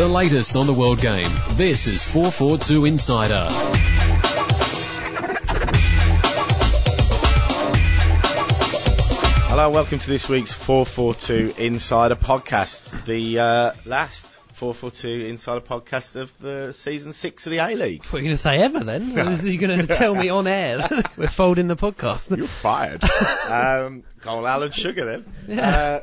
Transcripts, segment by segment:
The latest on the world game. This is 442 Insider. Hello, welcome to this week's 442 Insider Podcast, the uh, last 442 Insider Podcast of the season six of the A League. What are you going to say ever then? Or is you going to tell me on air that we're folding the podcast? You're fired. um, go on, Alan Sugar then. Yeah. Uh,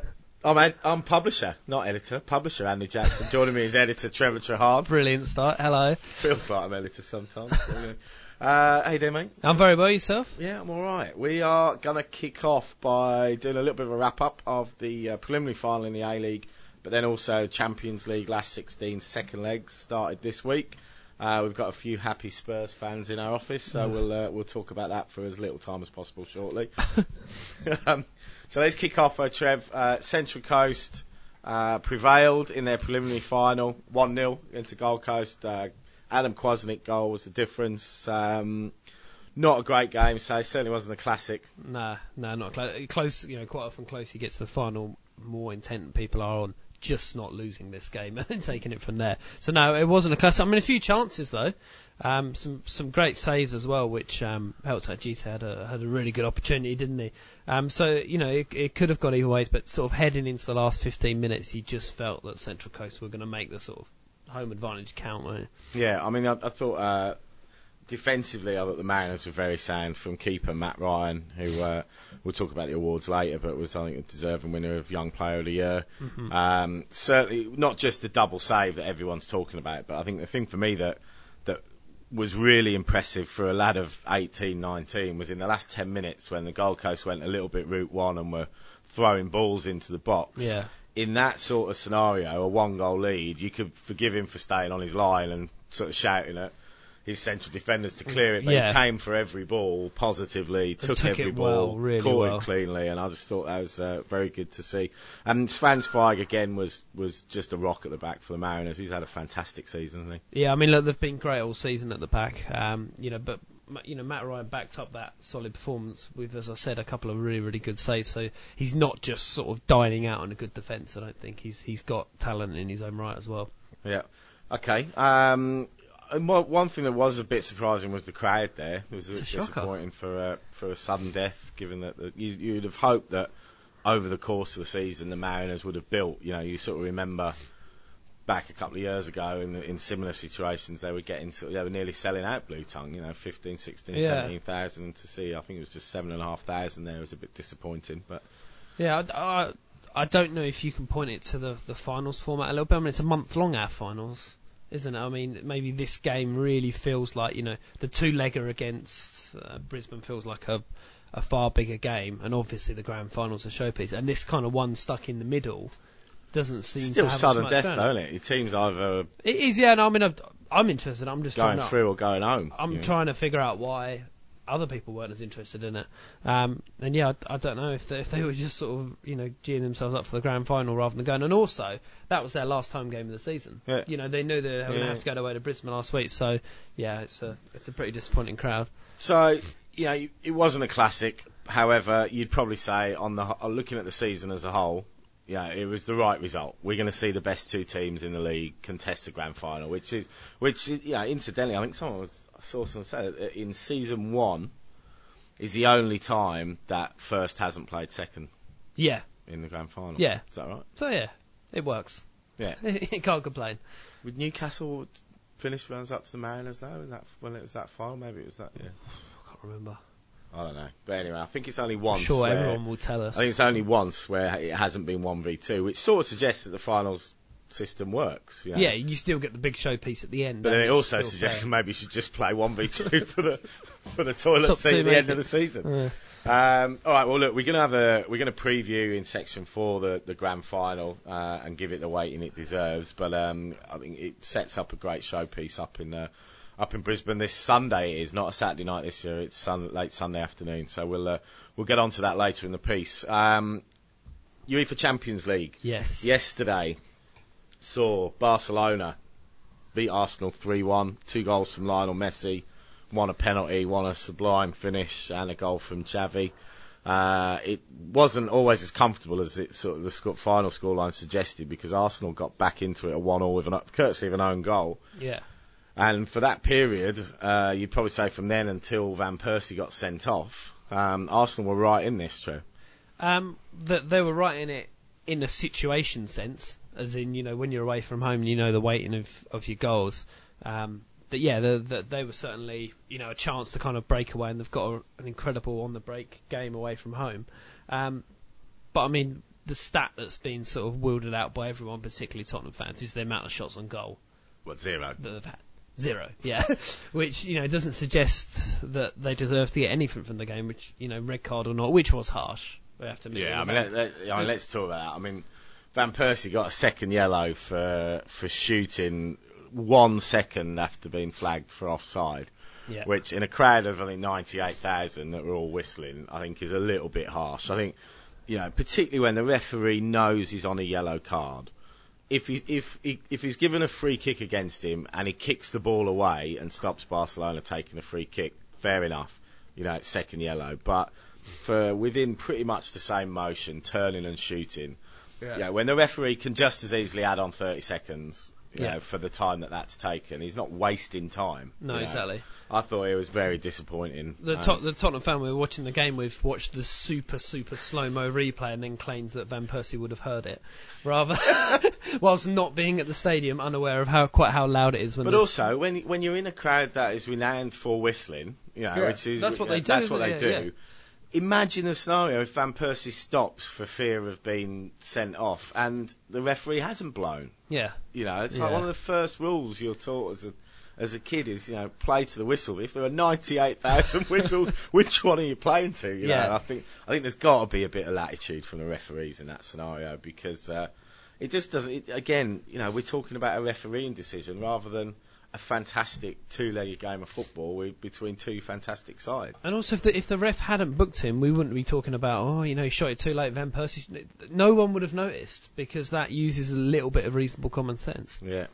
I'm, ed- I'm publisher, not editor. Publisher Andy Jackson. Joining me is editor Trevor Trahan. Brilliant start. Hello. Feels like I'm editor sometimes. uh, how you doing, mate? I'm very well. Yourself? Yeah, I'm all right. We are going to kick off by doing a little bit of a wrap up of the uh, preliminary final in the A League, but then also Champions League last 16 second legs started this week. Uh, we've got a few happy Spurs fans in our office, so we'll uh, we'll talk about that for as little time as possible shortly. um, so let's kick off, uh, Trev. Uh, Central Coast uh, prevailed in their preliminary final, 1 0 into Gold Coast. Uh, Adam Kwasnik goal was the difference. Um, not a great game, so it certainly wasn't a classic. Nah, nah, not close. Close, you know, quite often close you get to the final, more intent people are on just not losing this game and taking it from there. So no, it wasn't a classic. I mean, a few chances though. Um, some some great saves as well, which um, helped. Gita had a had a really good opportunity, didn't he? Um, so you know, it, it could have gone either ways, but sort of heading into the last 15 minutes, you just felt that Central Coast were going to make the sort of home advantage count. Weren't you? Yeah, I mean, I, I thought uh, defensively, I thought the Mariners were very sound from keeper Matt Ryan, who uh, we'll talk about the awards later, but was I think a deserving winner of Young Player of the Year. Um, certainly, not just the double save that everyone's talking about, but I think the thing for me that was really impressive for a lad of 18, 19 was in the last 10 minutes when the Gold Coast went a little bit route one and were throwing balls into the box Yeah. in that sort of scenario, a one goal lead, you could forgive him for staying on his line and sort of shouting at his central defenders to clear it. But Yeah. he came for every ball positively, took, took every ball, well, really caught well. it cleanly, and I just thought that was uh, very good to see. And Zwaanswijk again was was just a rock at the back for the Mariners. He's had a fantastic season, hasn't he? Yeah, I mean, look, they've been great all season at the back. Um, you know, but you know, Matt Ryan backed up that solid performance with, as I said, a couple of really, really good saves. So he's not just sort of dining out on a good defence. I don't think he's he's got talent in his own right as well. Yeah. Okay. Um, and one thing that was a bit surprising was the crowd there. It was a It's bit a disappointing for uh, for a sudden death, given that the, you, you'd have hoped that over the course of the season the Mariners would have built. You know, you sort of remember back a couple of years ago in in similar situations they were getting to, they were nearly selling out Bluetongue. You know, 15, 16, Yeah. 17,000 to see. I think it was just seven and a half thousand there. It was a bit disappointing, but Yeah, I, I, I don't know if you can point it to the the finals format a little bit. I mean, it's a month long our finals, isn't it? I mean, maybe this game really feels like you know the two legger against uh, Brisbane feels like a a far bigger game, and obviously the grand finals a showpiece, and this kind of one stuck in the middle doesn't seem still to have sudden much death, going though, isn't it? Your team's either It is, yeah. And I mean, I've, I'm interested. I'm just going trying to, through or going home. I'm know. trying to figure out why other people weren't as interested in it. Um, and yeah, I, I don't know if they, if they were just sort of you know geeing themselves up for the grand final rather than going. And also, that was their last home game of the season. Yeah. You know, they knew they were going to have to go away to Brisbane last week. So yeah, it's a it's a pretty disappointing crowd. So, yeah, it wasn't a classic. However, you'd probably say on the looking at the season as a whole, yeah, it was the right result. We're going to see the best two teams in the league contest the grand final, which is, which is, yeah, incidentally, I think someone was, I saw someone say that in season one is the only time that first hasn't played second Yeah. in the grand final. Yeah. Is that right? So yeah, it works. Yeah. you can't complain. Would Newcastle finish runs up to the Mariners though? In that when it was that final, maybe it was that. Yeah. I can't remember. I don't know. But anyway, I think it's only once. I'm sure where- everyone will tell us. I think it's only once where it hasn't been 1v2, which sort of suggests that the finals system works. You know? yeah, you still get the big showpiece at the end. But then it also suggests fair. that maybe you should just play 1v2 for the for the toilet Top seat two at the end of the season. Yeah. Um, all right, well look, we're gonna have a we're gonna preview in section four the the grand final uh, and give it the weighting it deserves. But um, I think it sets up a great showpiece up in uh, up in Brisbane this Sunday. It is not a Saturday night this year; it's sun, late Sunday afternoon. So we'll uh, we'll get on to that later in the piece. Um, UEFA Champions League Yes. yesterday saw Barcelona beat Arsenal 3-1, two goals from Lionel Messi, one a penalty, one a sublime finish, and a goal from Xavi. Uh, it wasn't always as comfortable as it sort of the sc- final scoreline suggested because Arsenal got back into it a one-all with an courtesy of an own goal. Yeah. And for that period, uh, you'd probably say from then until Van Persie got sent off, um, Arsenal were right in this, true. Um, that they were right in it in a situation sense, as in you know when you're away from home, you know the weighting of of your goals. Um, that yeah, the, the, they were certainly you know a chance to kind of break away, and they've got a, an incredible on the break game away from home. Um, but I mean, the stat that's been sort of wielded out by everyone, particularly Tottenham fans, is the amount of shots on goal What zero? that they've had. Zero, yeah. which, you know, doesn't suggest that they deserve to get anything from the game, which, you know, red card or not, which was harsh. We have to. Yeah, I mean, let, let, I mean, let's talk about that. I mean, Van Persie got a second yellow for for shooting one second after being flagged for offside, yeah. which in a crowd of I think ninety eight thousand that were all whistling, I think is a little bit harsh. I think, you know, particularly when the referee knows he's on a yellow card. If he, if he, if he's given a free kick against him and he kicks the ball away and stops Barcelona taking a free kick, fair enough. You know, it's second yellow, but for within pretty much the same motion, turning and shooting. Yeah. when the referee can just as easily add on 30 seconds, you Yeah. know, for the time that that's taken. He's not wasting time. no, you know. exactly. I thought it was very disappointing. The, Um, the Tottenham fan we were watching the game with watched the super, super slow mo replay and then claims that Van Persie would have heard it, rather, whilst not being at the stadium, unaware of how quite how loud it is. When but also, when when you're in a crowd that is renowned for whistling, you know, Yeah, which is that's what they do, That's what they do. Imagine a scenario if Van Persie stops for fear of being sent off, and the referee hasn't blown. yeah, You know, it's like one of the first rules you're taught as a as a kid is you know play to the whistle. If there are 98,000 whistles, which one are you playing to? You know, Yeah. and I think I think there's got to be a bit of latitude from the referees in that scenario because uh, it just doesn't. It, again, you know, we're talking about a refereeing decision rather than a fantastic two-legged game of football with, between two fantastic sides. And also, if the, if the ref hadn't booked him, we wouldn't be talking about, oh, you know, he shot it too late, Van Persie. No one would have noticed because that uses a little bit of reasonable common sense. Yeah.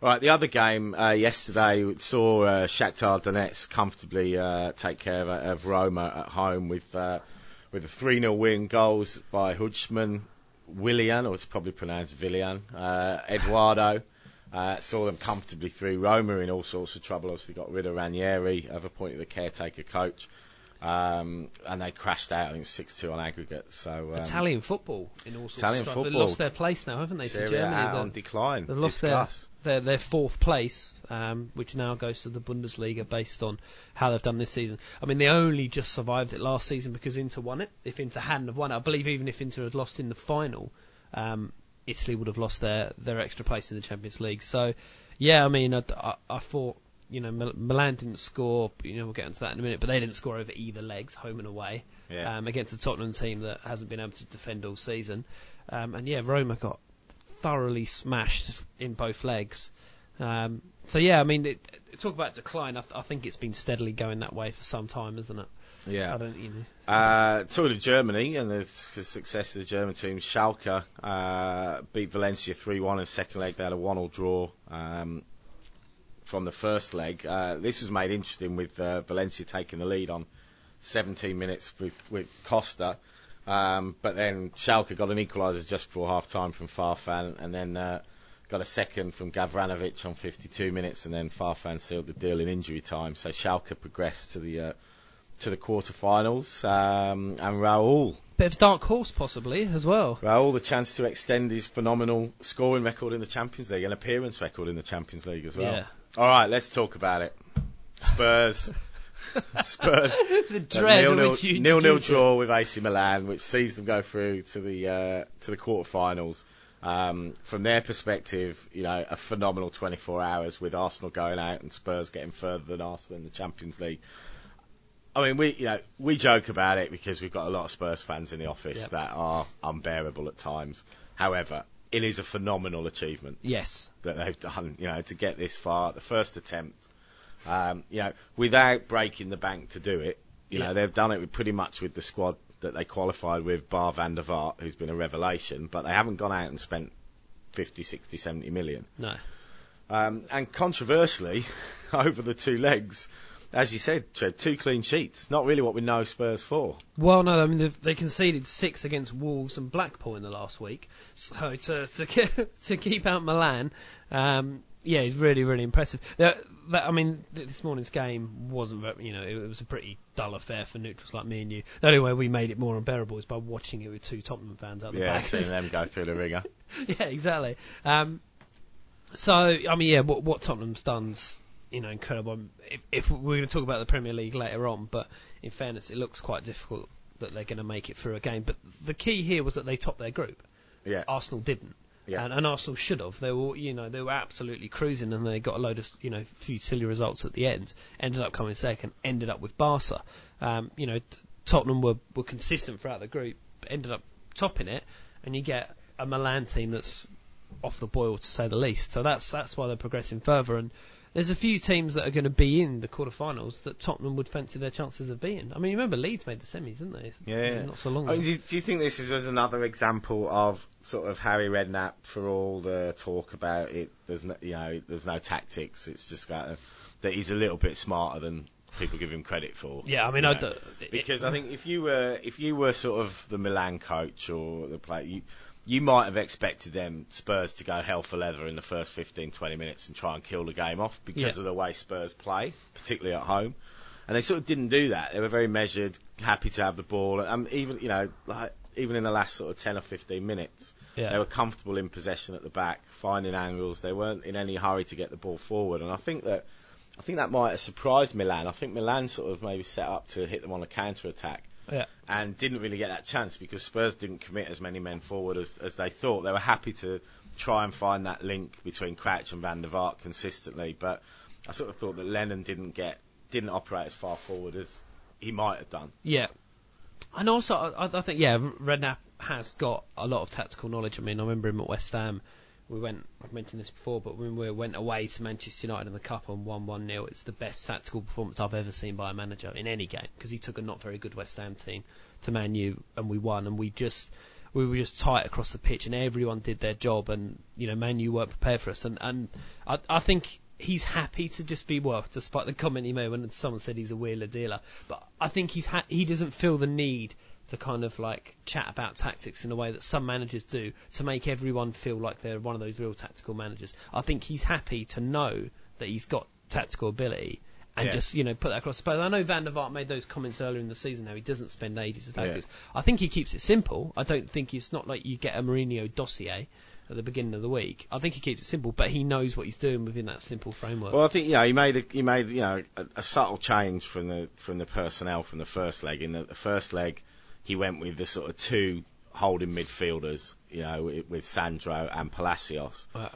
Right, the other game uh, yesterday saw uh, Shakhtar Donetsk comfortably uh, take care of, of Roma at home with uh, with a 3 0 win, goals by Hübschman, Willian, or it's probably pronounced Villian, uh, Eduardo. Uh, saw them comfortably through. Roma in all sorts of trouble. Obviously got rid of Ranieri, have appointed the caretaker coach, um, and they crashed out. I think six two on aggregate. So um, Italian football in all sorts Italian of stuff. They've football. lost their place now, haven't they, to Germany? out They're- on decline. They've lost their, their their fourth place, um, which now goes to the Bundesliga based on how they've done this season. I mean, they only just survived it last season because Inter won it. If Inter hadn't have won it, I believe even if Inter had lost in the final, um, Italy would have lost their, their extra place in the Champions League. So, yeah, I mean, I, I, I thought, you know, Mil- Milan didn't score, you know, we'll get into that in a minute, but they didn't score over either legs, home and away, Yeah. um, against a Tottenham team that hasn't been able to defend all season. Um, and yeah, Roma got thoroughly smashed in both legs. Um, so yeah, I mean, it, talk about decline. I, th- I think it's been steadily going that way for some time, isn't it? Yeah. I don't, know. Uh, of Germany and the success of the German team, Schalke uh, beat Valencia 3-1 in second leg. They had a one-all draw um, from the first leg. Uh, this was made interesting with uh, Valencia taking the lead on 17 minutes with, with Costa. Um, but then Schalke got an equaliser just before half time from Farfan and then uh, got a second from Gavranovic on 52 minutes and then Farfan sealed the deal in injury time. So Schalke progressed to the uh, to the quarterfinals, um, and Raul. Bit of dark horse possibly as well. Raul, the chance to extend his phenomenal scoring record in the Champions League, and appearance record in the Champions League as well. Yeah. All right, let's talk about it. Spurs. Spurs. the dread nil which you nil nil introduce it. draw with AC Milan, which sees them go through to the uh, to the quarterfinals. Um, from their perspective, you know, a phenomenal 24 hours with Arsenal going out and Spurs getting further than Arsenal in the Champions League. I mean, we you know we joke about it because we've got a lot of Spurs fans in the office Yep. that are unbearable at times. However, it is a phenomenal achievement Yes. that they've done, you know, to get this far, the first attempt, um, you know, without breaking the bank to do it. You Yeah. know, they've done it with pretty much with the squad that they qualified with, bar Van der Vaart, who's been a revelation, but they haven't gone out and spent 50, 60, 70 million. No. Um, and controversially, over the two legs, as you said, two clean sheets. Not really what we know Spurs for. Well, no, I mean they've- conceded six against Wolves and Blackpool in the last week. So to to ke- to keep out Milan, um, yeah, it's really really impressive. That, that, I mean, this morning's game wasn't, very, you know, it, was a pretty dull affair for neutrals like me and you. The only way we made it more unbearable is by watching it with two Tottenham fans out the Yeah, back. seeing them go through the ringer. yeah, exactly. Um, so, I mean, yeah, what, what Tottenham's done's, you know, incredible. Um, If, if we're going to talk about the Premier League later on, but in fairness, it looks quite difficult that they're going to make it through a game. But the key here was that they topped their group. Yeah. Arsenal didn't. Yeah. And, and Arsenal should have. They were, you know, they were absolutely cruising, and they got a load of, you know, few silly results at the end. Ended up coming second. Ended up with Barca. Um, you know, Tottenham were were consistent throughout the group. Ended up topping it, and you get a Milan team that's off the boil to say the least. So that's that's why they're progressing further. And there's a few teams that are going to be in the quarterfinals that Tottenham would fancy their chances of being. I mean, you remember Leeds made the semis, didn't they? Yeah. Not so long mean, do, you, do you think this is was another example of sort of Harry Redknapp for all the talk about it? There's no, you know, there's no tactics. It's just got that he's a little bit smarter than people give him credit for. Yeah, I mean, I know. don't- because I think if you were if you were sort of the Milan coach or the player, you you might have expected them Spurs to go hell for leather in the first 15, 20 minutes and try and kill the game off because Yeah. of the way Spurs play, particularly at home. And they sort of didn't do that. They were very measured, happy to have the ball, and even you know, like even in the last sort of 10 or 15 minutes, Yeah. they were comfortable in possession at the back, finding angles. They weren't in any hurry to get the ball forward, and I think that. I think that might have surprised Milan. I think Milan sort of maybe set up to hit them on a counter attack Yeah. And didn't really get that chance because Spurs didn't commit as many men forward as, as they thought. They were happy to try and find that link between Crouch and Van der Vaart consistently, but I sort of thought that Lennon didn't get didn't operate as far forward as he might have done. Yeah. And also, I, I think, yeah, Redknapp has got a lot of tactical knowledge. I mean, I remember him at West Ham. We went, I've mentioned this before, but when we went away to Manchester United in the Cup and won 1 0, it's the best tactical performance I've ever seen by a manager in any game because he took a not very good West Ham team to Man U and we won and we just. We were just tight across the pitch, and everyone did their job. And you know, Man U weren't prepared for us. And and I, I think he's happy to just be well, despite the comment he made when someone said he's a wheeler dealer. But I think he's ha- he doesn't feel the need to kind of like chat about tactics in a way that some managers do to make everyone feel like they're one of those real tactical managers. I think he's happy to know that he's got tactical ability. And Yeah. just you know put that across the board. I know Van der Vaart made those comments earlier in the season. How he doesn't spend ages with Yeah. tactics. I think he keeps it simple. I don't think it's not like you get a Mourinho dossier at the beginning of the week. I think he keeps it simple, but he knows what he's doing within that simple framework. Well, I think you know he made a, he made you know a, a subtle change from the from the personnel from the first leg. In the, the first leg, he went with the sort of two holding midfielders, you know, with, with Sandro and Palacios. Wow.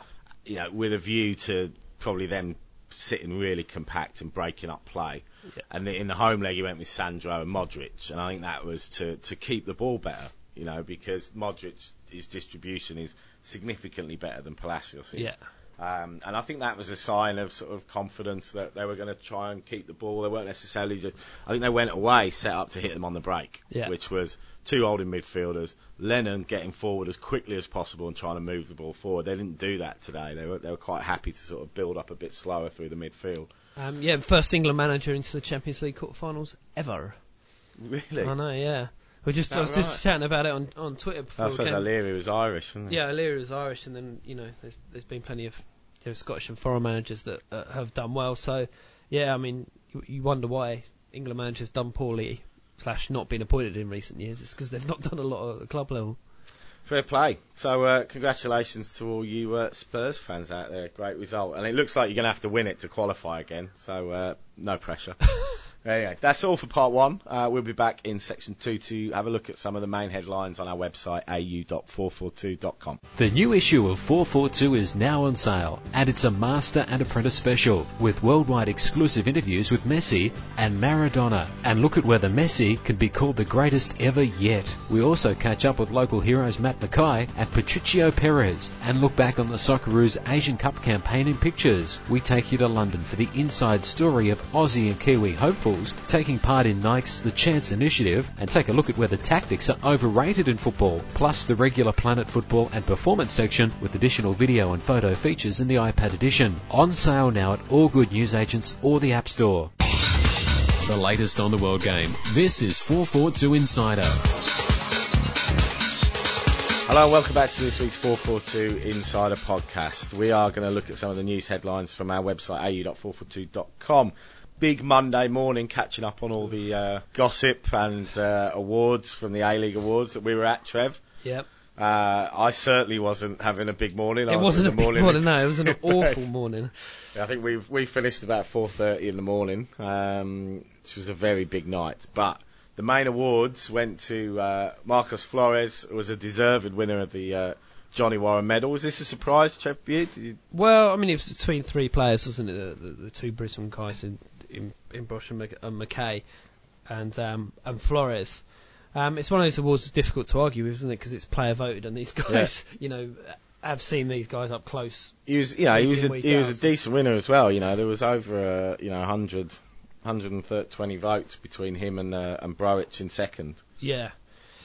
you know, with a view to probably them sitting really compact and breaking up play. Yeah. And in the home leg, he went with Sandro and Modric, and I think that was to to keep the ball better, you know, because Modric his distribution is significantly better than Palacios. is. yeah. Um, and I think that was a sign of sort of confidence that they were going to try and keep the ball. They weren't necessarily just. I think they went away set up to hit them on the break, Yeah. which was two holding midfielders, Lennon getting forward as quickly as possible and trying to move the ball forward. They didn't do that today. They were they were quite happy to sort of build up a bit slower through the midfield. Um, yeah, first England manager into the Champions League quarterfinals ever. Really, I know, yeah. We just I that was just chatting about it on on Twitter before. I suppose came- O'Leary was Irish, wasn't he? Yeah, O'Leary is Irish, and then you know, there's there's been plenty of you know, Scottish and foreign managers that uh, have done well. So, yeah, I mean, you, you wonder why England managers done poorly slash not been appointed in recent years. It's because they've not done a lot at the club level. Fair play. So, uh, congratulations to all you uh, Spurs fans out there. Great result. And it looks like you're going to have to win it to qualify again. So, uh, no pressure. anyway, that's all for part one. Uh, we'll be back in section two to have a look at some of the main headlines on our website, au.442.com. The new issue of 442 is now on sale, and it's a Master and Apprentice special with worldwide exclusive interviews with Messi and Maradona. And look at whether Messi can be called the greatest ever yet. We also catch up with local heroes Matt McKay and Patricio Perez and look back on the Socceroos Asian Cup campaign in pictures. We take you to London for the inside story of Aussie and Kiwi hopefuls taking part in Nike's The Chance Initiative and take a look at whether tactics are overrated in football, plus the regular Planet Football and Performance section with additional video and photo features in the iPad edition. On sale now at all good newsagents or the App Store. the latest on the world game. This is 442 Insider. Hello, and welcome back to this week's 442 Insider podcast. We are going to look at some of the news headlines from our website, au.442.com. Big Monday morning, catching up on all the uh, gossip and uh, awards from the A League Awards that we were at, Trev. Yep. Uh, I certainly wasn't having a big morning. I It was wasn't a big morning. morning, no. It was an awful morning. I think we we finished about 4:30 in the morning, um, which was a very big night. But the main awards went to uh, Marcos Flores, who was a deserved winner of the uh, Johnny Warren Medal. Was this a surprise, Trev, you? You Well, I mean, it was between three players, wasn't it? The, the, the two Brisbane guys in in, in Broich and, Mc, and McKay, and um, and Flores. Um, it's one of those awards that's difficult to argue with, isn't it? Because it's player voted, and these guys, you know, have seen these guys up close. he was, know, he was a he was a decent winner as well. You know, there was over uh, you know 100, 120 votes between him and uh, and Broich in second. Yeah.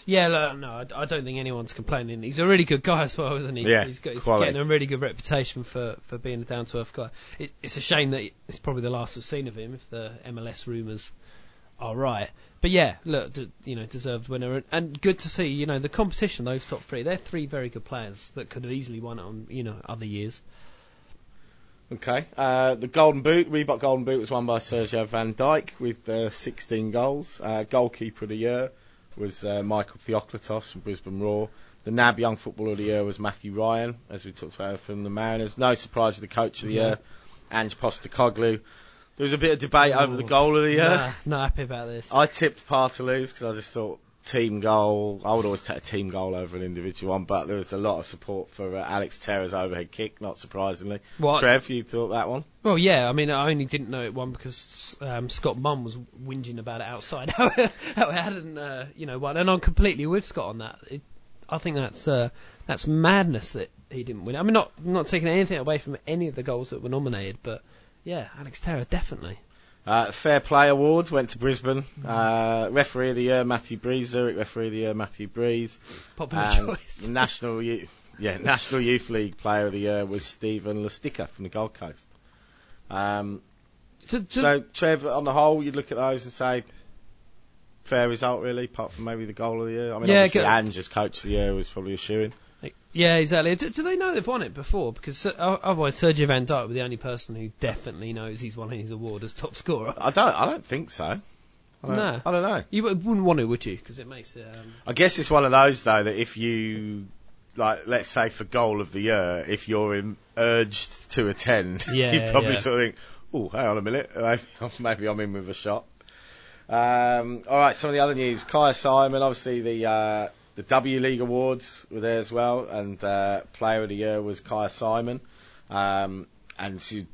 Yeah, look, no, I, I don't think anyone's complaining. He's a really good guy as well, isn't he? Yeah, he's, got, he's getting a really good reputation for, for being a down to earth guy. It, it's a shame that it's probably the last we've seen of him if the MLS rumours are right. But yeah, look, d- you know, deserved winner and, and good to see. You know, the competition, those top three, they're three very good players that could have easily won it on you know other years. Okay. Uh, the Golden Boot, Reebok Golden Boot, was won by Sergio Van Dijk with uh, 16 goals. Uh, goalkeeper of the year was uh, Michael Theoklitos from Brisbane Roar. The NAB Young Footballer of the Year was Matthew Ryan, as we talked about from the Mariners. No surprise with the Coach of the. Year, Ange Postecoglou. There was a bit of debate over the goal of the year. Nah, not happy about this. I tipped Par to lose because I just thought team goal. I would always take a team goal over an individual one, but there was a lot of support for uh, Alex Terra's overhead kick, not surprisingly. What? Trev, you thought that one? Well, yeah, I mean, I only didn't know it won because um, Scott Munn was whinging about it outside how how it hadn't, uh, you know, won, and I'm completely with Scott on that. It, I think that's uh, that's madness that he didn't win. I mean, not not taking anything away from any of the goals that were nominated, but yeah, Alex Terra definitely. Uh, Fair Play Award went to Brisbane. Uh, referee of the Year, Matthew Breeze. Zurich Referee of the Year, Matthew Breeze. Popular And choice. National Youth, yeah, National Youth League Player of the Year was Steven Lustica from the Gold Coast. Um, To- to- so, Trev, on the whole, you'd look at those and say, fair result, really, apart from maybe the goal of the year. I mean, Yeah, obviously, go- Ange as coach of the year was probably a shoe yeah, exactly. Do, do they know they've won it before? Because uh, otherwise, Sergio Van Dijk would be the only person who definitely knows he's won his award as top scorer. I don't, I don't think so. I don't, No. I don't know. You wouldn't want to, would you? Because it makes it. Um, I guess it's one of those though that if you like, let's say for goal of the year, if you're in, urged to attend, Yeah, you probably yeah. sort of think, "Oh, hang on a minute, maybe, maybe I'm in with a shot." Um, all right, some of the other news: Kyah Simon, obviously the uh, the W League awards were there as well, and uh, Player of the Year was Kyah Simon, um, and she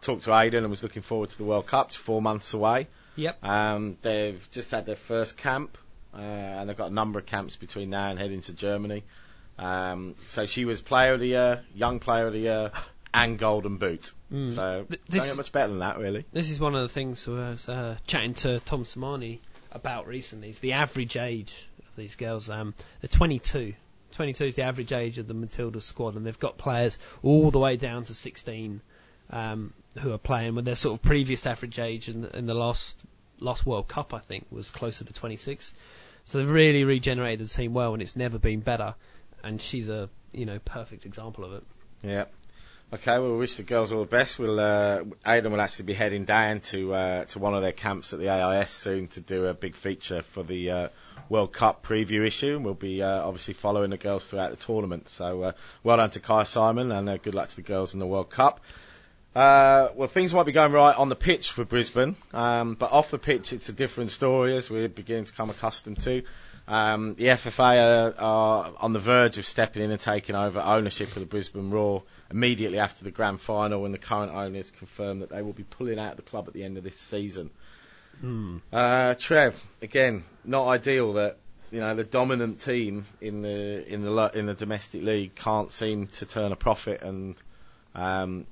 talked to Aidan and was looking forward to the World Cup. It's four months away. Yep. Um, they've just had their first camp, uh, and they've got a number of camps between now and heading to Germany. Um, so she was Player of the Year, Young Player of the Year, and Golden Boot. Mm. So Th- don't this- get much better than that, really. This is one of the things I was uh, chatting to Tom Sermanni about recently. Is the average age these girls? Um, they're 22. 22 is the average age of the Matilda squad, and they've got players all the way down to 16 um, who are playing. With their sort of previous average age in in the last last World Cup, I think, was closer to 26. So they've really regenerated the team well, and it's never been better. And she's a you know perfect example of it. Yeah. Okay, well, we wish the girls all the best. We'll, uh, Aidan will actually be heading down to uh, to one of their camps at the AIS soon to do a big feature for the uh, World Cup preview issue, and we'll be uh, obviously following the girls throughout the tournament. So, uh, well done to Kyah Simon, and uh, good luck to the girls in the World Cup. Well, things might be going right on the pitch for Brisbane, um, but off the pitch, it's a different story as we're beginning to come accustomed to. Um, the FFA are, are on the verge of stepping in and taking over ownership of the Brisbane Roar immediately after the grand final, when the current owners confirmed that they will be pulling out the club at the end of this season. Uh, Trev, again, not ideal that you know the dominant team in the in the in the domestic league can't seem to turn a profit, and um,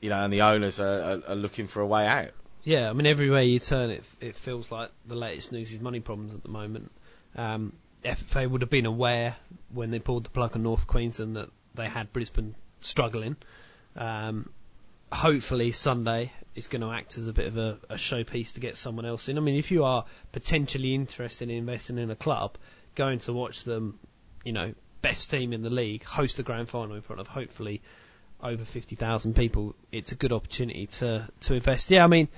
you know, and the owners are, are, are looking for a way out. Yeah, I mean, everywhere you turn, it it feels like the latest news is money problems at the moment. Um, FFA would have been aware when they pulled the plug on North Queensland that they had Brisbane struggling. Um, hopefully Sunday is going to act as a bit of a, a showpiece to get someone else in. I mean, if you are potentially interested in investing in a club, going to watch them, you know, best team in the league host the grand final in front of hopefully over 50,000 people, it's a good opportunity to, to invest. Yeah, I mean,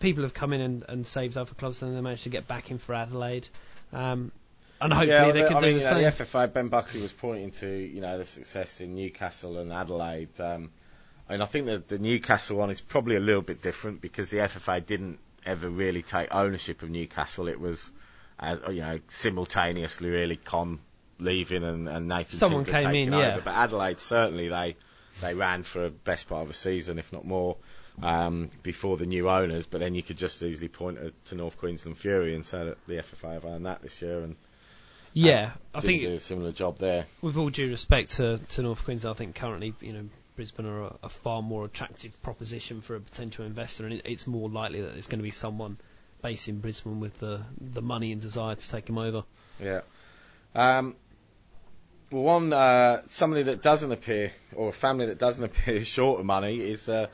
people have come in and, and saved other clubs and they managed to get back in for Adelaide. Um, and hopefully yeah, they the- can I do mean, the you know, same. the FFA, Ben Buckley was pointing to, you know, the success in Newcastle and Adelaide. Um, I mean, I think that the Newcastle one is probably a little bit different because the FFA didn't ever really take ownership of Newcastle. It was, uh, you know, simultaneously really Con leaving and, and Nathan Someone Tinkler came taking in, over. yeah. But Adelaide certainly they they ran for a best part of a season, if not more. Um, before the new owners, but then you could just easily point to, North Queensland Fury and say that the FFA have owned that this year and yeah, I think do a similar job there. with all due respect to, to North Queensland, I think currently, you know, Brisbane are a, a far more attractive proposition for a potential investor, and it, it's more likely that there's going to be someone based in Brisbane with the the money and desire to take them over. Yeah. Um, well, one uh, somebody that doesn't appear, or a family that doesn't appear short of money, is uh,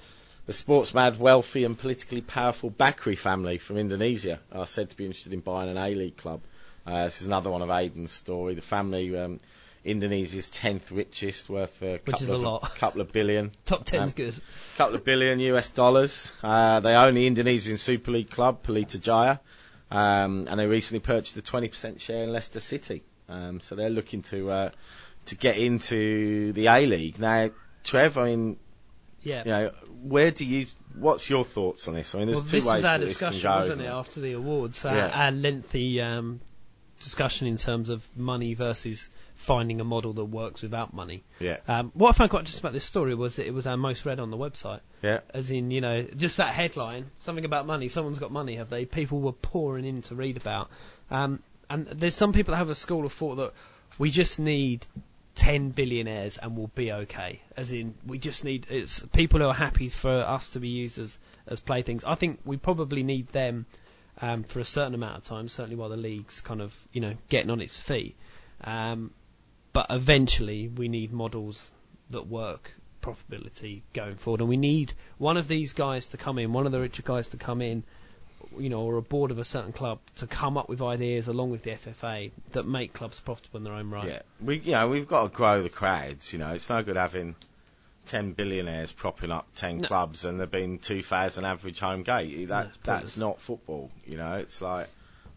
the sports mad, wealthy, and politically powerful Bakrie family from Indonesia. Are said to be interested in buying an A League club. Uh, this is another one of Aidan's story. The family, um, Indonesia's tenth richest, worth a Which couple a of lot. couple of billion. Top ten's Um, good. couple of billion US dollars. Uh, they own the Indonesian Super League club, Pelita Jaya, um, and they recently purchased a 20% share in Leicester City. Um, so they're looking to uh, to get into the A League now. Trev, I mean, Yeah. you know, where do you? What's your thoughts on this? I mean, there's well, two this ways was our this can discussion, go, wasn't isn't it, after the awards? Uh, Yeah. Our lengthy um, discussion in terms of money versus finding a model that works without money. Yeah, Um, what I found quite interesting about this story was that it was our most read on the website. yeah, As in, you know, just that headline, something about money. Someone's got money, have they? People were pouring in to read about. Um, and there's some people that have a school of thought that we just need 10 billionaires and we'll be okay. As in, we just need it's people who are happy for us to be used as as playthings. I think we probably need them um, for a certain amount of time, certainly while the league's kind of you know getting on its feet. Um, but eventually, we need models that work profitability going forward, and we need one of these guys to come in, one of the richer guys to come in, you know, or a board of a certain club to come up with ideas along with the FFA that make clubs profitable in their own right. yeah. We, you know, we've got to grow the crowds. You know, it's no good having. 10 billionaires propping up 10 No. clubs and there being 2,000 average home gate. That, it's that's not football, you know. It's like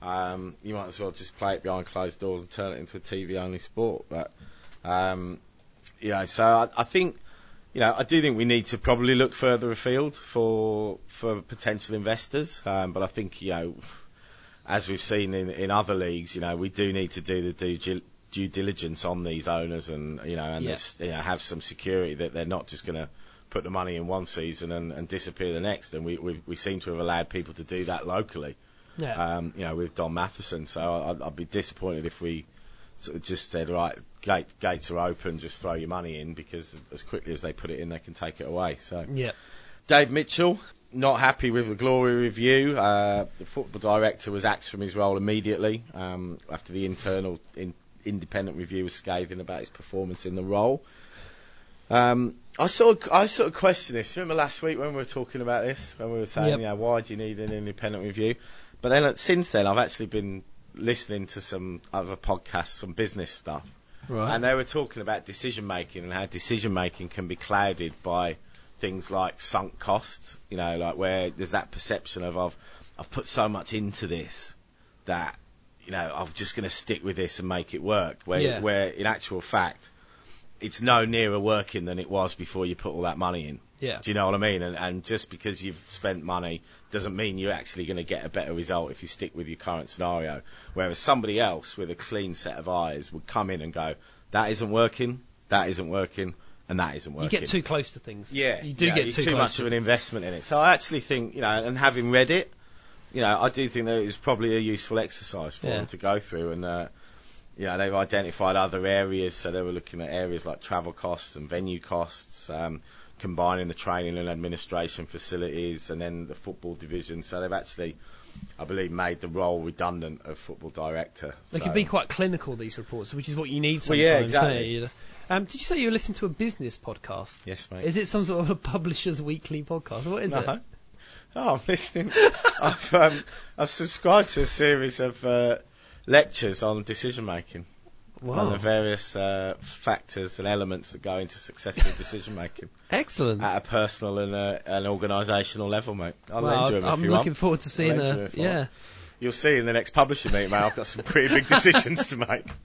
um, you might as well just play it behind closed doors and turn it into a TV only sport. But um, you know, so I, I think you know I do think we need to probably look further afield for for potential investors. Um, but I think you know, as we've seen in, in other leagues, you know, we do need to do the due, due diligence on these owners and you know and Yeah. you know, have some security that they're not just going to put the money in one season and, and disappear the next. And we, we we seem to have allowed people to do that locally Yeah. um, you know, with Don Matheson. So I'd, I'd be disappointed if we sort of just said, right, gate, gates are open, just throw your money in because as quickly as they put it in, they can take it away. So yeah. Dave Mitchell, not happy with the Glory review. Uh, the football director was axed from his role immediately um, after the internal in, independent review was scathing about his performance in the role. Um, I sort of, I sort of question this. Remember last week when we were talking about this, when we were saying, Yep. you know, why do you need an independent review? But then uh, since then, I've actually been listening to some other podcasts, some business stuff, Right. and they were talking about decision making and how decision making can be clouded by things like sunk costs. You know, like where there's that perception of I've I've put so much into this that you know I'm just going to stick with this and make it work. Where Yeah. where in actual fact, it's no nearer working than it was before you put all that money in. Yeah. Do you know what I mean? And, and just because you've spent money doesn't mean you're actually going to get a better result if you stick with your current scenario. Whereas somebody else with a clean set of eyes would come in and go, that isn't working, that isn't working, and that isn't working. You get too close to things. Yeah, You do get too, too much to of an investment in it. So I actually think, you know, and having read it, you know, I do think that it was probably a useful exercise for Yeah. them to go through, and uh, you know, they've identified other areas. So they were looking at areas like travel costs and venue costs, um, combining the training and administration facilities, and then the football division. So they've actually, I believe, made the role redundant of football director. They so. can be quite clinical, these reports, which is what you need Well, sometimes. yeah, exactly. Um, did you say you were listening to a business podcast? Yes, mate. Is it some sort of a publisher's weekly podcast? What is no. it? Oh, I'm listening. I've um, I've subscribed to a series of uh, lectures on decision making Wow. the various uh, factors and elements that go into successful decision making Excellent. at a personal and uh, an organisational level, mate. I'll well, lend you 'em I'm if you looking want. forward to seeing lend you a yeah. want. You'll see in the next publishing meeting, mate. I've got some pretty big decisions to make.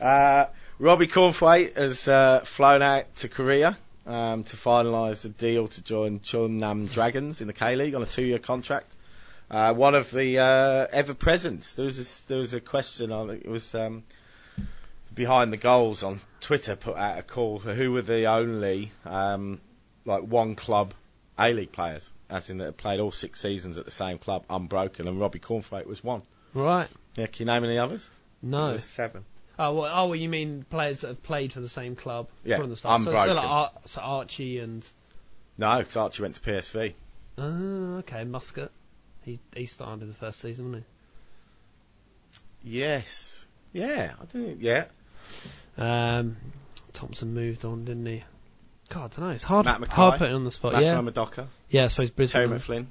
Uh, Robbie Cornthwaite has uh, flown out to Korea um, to finalise the deal to join Chunnam Dragons in the K League on a two-year contract. Uh, one of the uh, ever presents. There was a, there was a question on it was um, behind the goals on Twitter put out a call for who were the only um, like one club A League players, as in that had played all six seasons at the same club unbroken, and Robbie Cornthwaite was one. Right. Yeah, can you name any others? No. was seven. Oh, well, oh, well, you mean players that have played for the same club Yeah, from the start? So, so, unbroken. like Ar- so Archie and No, because Archie went to PSV. oh, okay, Muscat. He he started in the first season, didn't he? Yes. Yeah, I think. Yeah. Um, Thompson moved on, didn't he? God, I don't know. It's hard Matt McKay, hard putting on the spot. Yeah, Madoka, yeah. I suppose Terry Brisbane. McFlynn,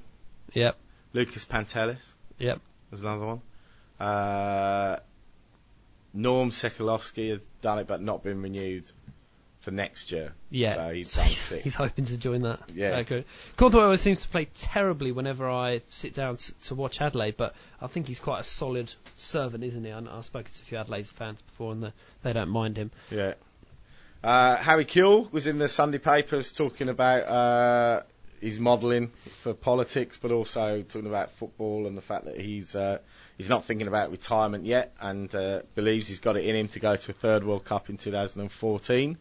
Yep, Lucas Pantelis. yep. There's another one. Uh, Norm Sekalovsky has done it, but not been renewed for next year. Yeah, So he's So he's, hoping to join that. Yeah. that. Cornthwaite always seems to play terribly whenever I sit down to, to watch Adelaide, but I think he's quite a solid servant, isn't he? I, I've spoken to a few Adelaide fans before, and the, they don't mind him. Yeah. Uh, Harry Kewell was in the Sunday papers talking about uh, his modelling for politics, but also talking about football and the fact that he's uh, he's not thinking about retirement yet, and uh, believes he's got it in him to go to a third World Cup in 2014,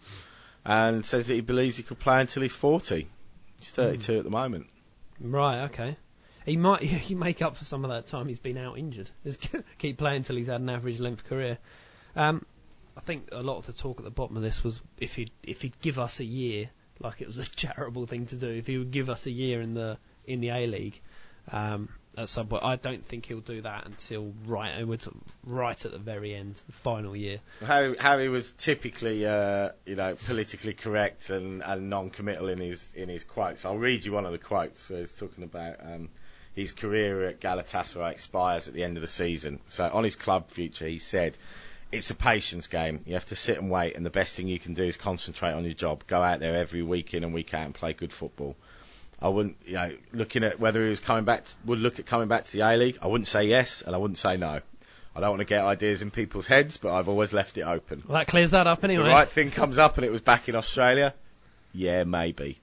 and says that he believes he could play until he's 40. He's 32 at the moment. Right, okay. He might he make up for some of that time he's been out injured. Just keep playing until he's had an average length career. Um, I think a lot of the talk at the bottom of this was if he'd if he'd give us a year, like it was a charitable thing to do. If he would give us a year in the in the A League, um, at some point, I don't think he'll do that until right to- right at the very end, the final year. Harry, Harry was typically, uh, you know, politically correct and, and non-committal in his in his quotes. I'll read you one of the quotes. Where he's talking about um, his career at Galatasaray expires at the end of the season. So on his club future, he said, "It's a patience game. You have to sit and wait, and the best thing you can do is concentrate on your job. Go out there every week in and week out and play good football." I wouldn't, you know, looking at whether he was coming back, to, would look at coming back to the A League. I wouldn't say yes, and I wouldn't say no. I don't want to get ideas in people's heads, but I've always left it open. Well, that clears that up anyway. The right thing comes up and it was back in Australia. Yeah, maybe.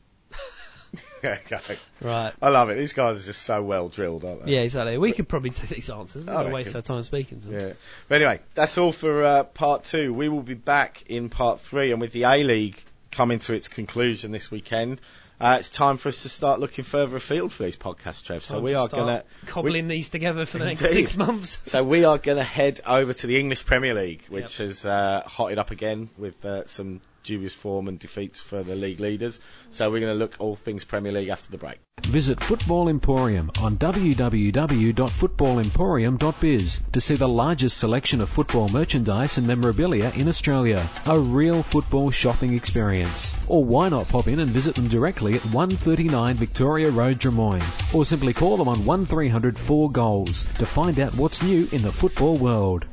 okay. Right. I love it. These guys are just so well drilled, aren't they? Yeah, exactly. We could probably take these answers. We're going to waste our time speaking to them. Yeah. But anyway, that's all for uh, part two. We will be back in part three, and with the A League coming to its conclusion this weekend, uh, it's time for us to start looking further afield for these podcasts, Trev. So we are going to cobbling these together for the next Indeed. six months. So we are going to head over to the English Premier League, which has uh, hotted up again with uh, some dubious form and defeats for the league leaders. So we're going to look all things Premier League after the break. Visit Football Emporium on www.footballemporium.biz to see the largest selection of football merchandise and memorabilia in Australia. A real football shopping experience. Or why not pop in and visit them directly at 139 Victoria Road, Drummoyne. Or simply call them on 1300 4 goals to find out what's new in the football world.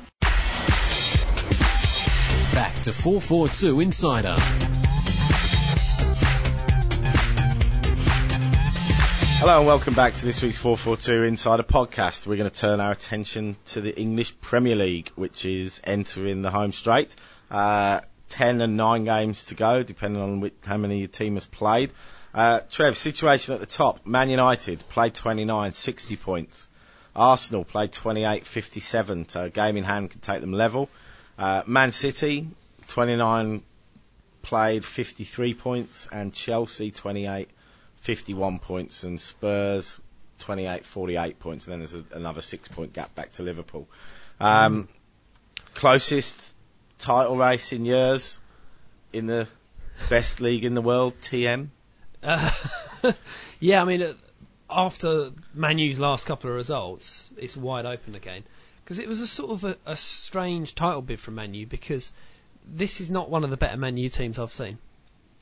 Back to 442 Insider. Hello and welcome back to this week's 442 Insider Podcast. We're going to turn our attention to the English Premier League, which is entering the home straight. Uh, 10 and 9 games to go, depending on which, how many your team has played. Uh, Trev, situation at the top. Man United played 29, 60 points. Arsenal played 28, 57, so game in hand can take them level. Uh, Man City, 29 played, 53 points, and Chelsea, 28, 51 points, and Spurs 28, 48 points, and then there's a, another six point gap back to Liverpool. Um, Closest title race in years in the best league in the world, TM. Uh, yeah, I mean, after Manu's last couple of results, it's wide open again. Because it was a sort of a, a strange title bid from Manu because this is not one of the better Man U teams I've seen.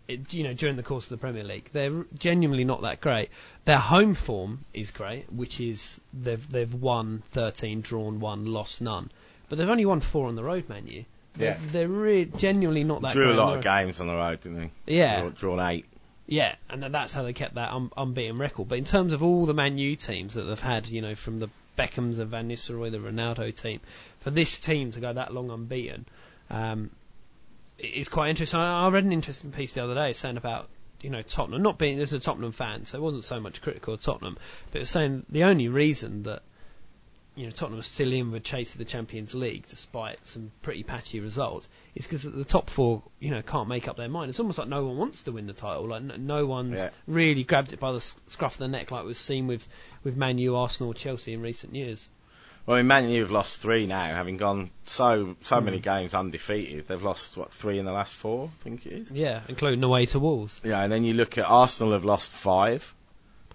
It, you know, during the course of the Premier League, they're genuinely not that great. Their home form is great, which is they've they've won 13, drawn one, lost none, but they've only won four on the road. Man U. They're, Yeah. they're really genuinely not that Drew great. a lot of games on the road, didn't he? Yeah. Drawn eight. Yeah, and that's how they kept that un- unbeaten record. But in terms of all the Man U teams that they've had, you know, from the Beckhams, the Van Nistelrooy, the Ronaldo team, for this team to go that long unbeaten, um, quite interesting. I, read an interesting piece the other day saying about you know Tottenham not being as a Tottenham fan, so it wasn't so much critical of Tottenham, but it was saying the only reason that you know Tottenham was still in with the chase of the Champions League despite some pretty patchy results is because the top four you know can't make up their mind. It's almost like no one wants to win the title. Like no, no one's Yeah. really grabbed it by the scruff of the neck like we've seen with with Man U, Arsenal, Chelsea in recent years. Well, I mean, Man U have lost three now, having gone so so Hmm. many games undefeated. They've lost what three in the last four, I think it is. Yeah, including away to Wolves. Yeah, and then you look at Arsenal have lost five,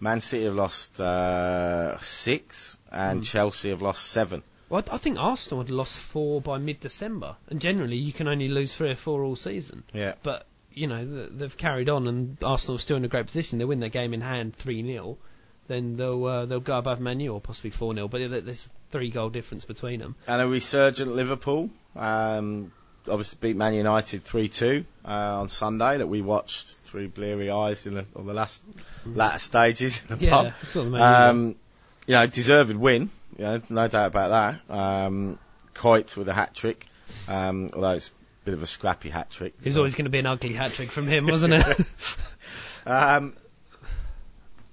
Man City have lost uh, six, and Hmm. Chelsea have lost seven. Well, I think Arsenal had lost four by mid-December, and generally you can only lose three or four all season. Yeah, But you know they've carried on, and Arsenal Arsenal's still in a great position. They win their game in hand three 0 then they'll uh, they'll go above Man U or possibly four 0 But there's a three goal difference between them. and a resurgent Liverpool. Um, obviously beat Man United three two uh, on Sunday that we watched through bleary eyes in the, on the last latter stages in the Yeah, pub. I saw the Man Um, you know, deserved win. You know, no doubt about that. Um, Kuyt with a hat trick, um, although it's a bit of a scrappy hat trick. It was always going to be an ugly hat trick from him, wasn't it? Um,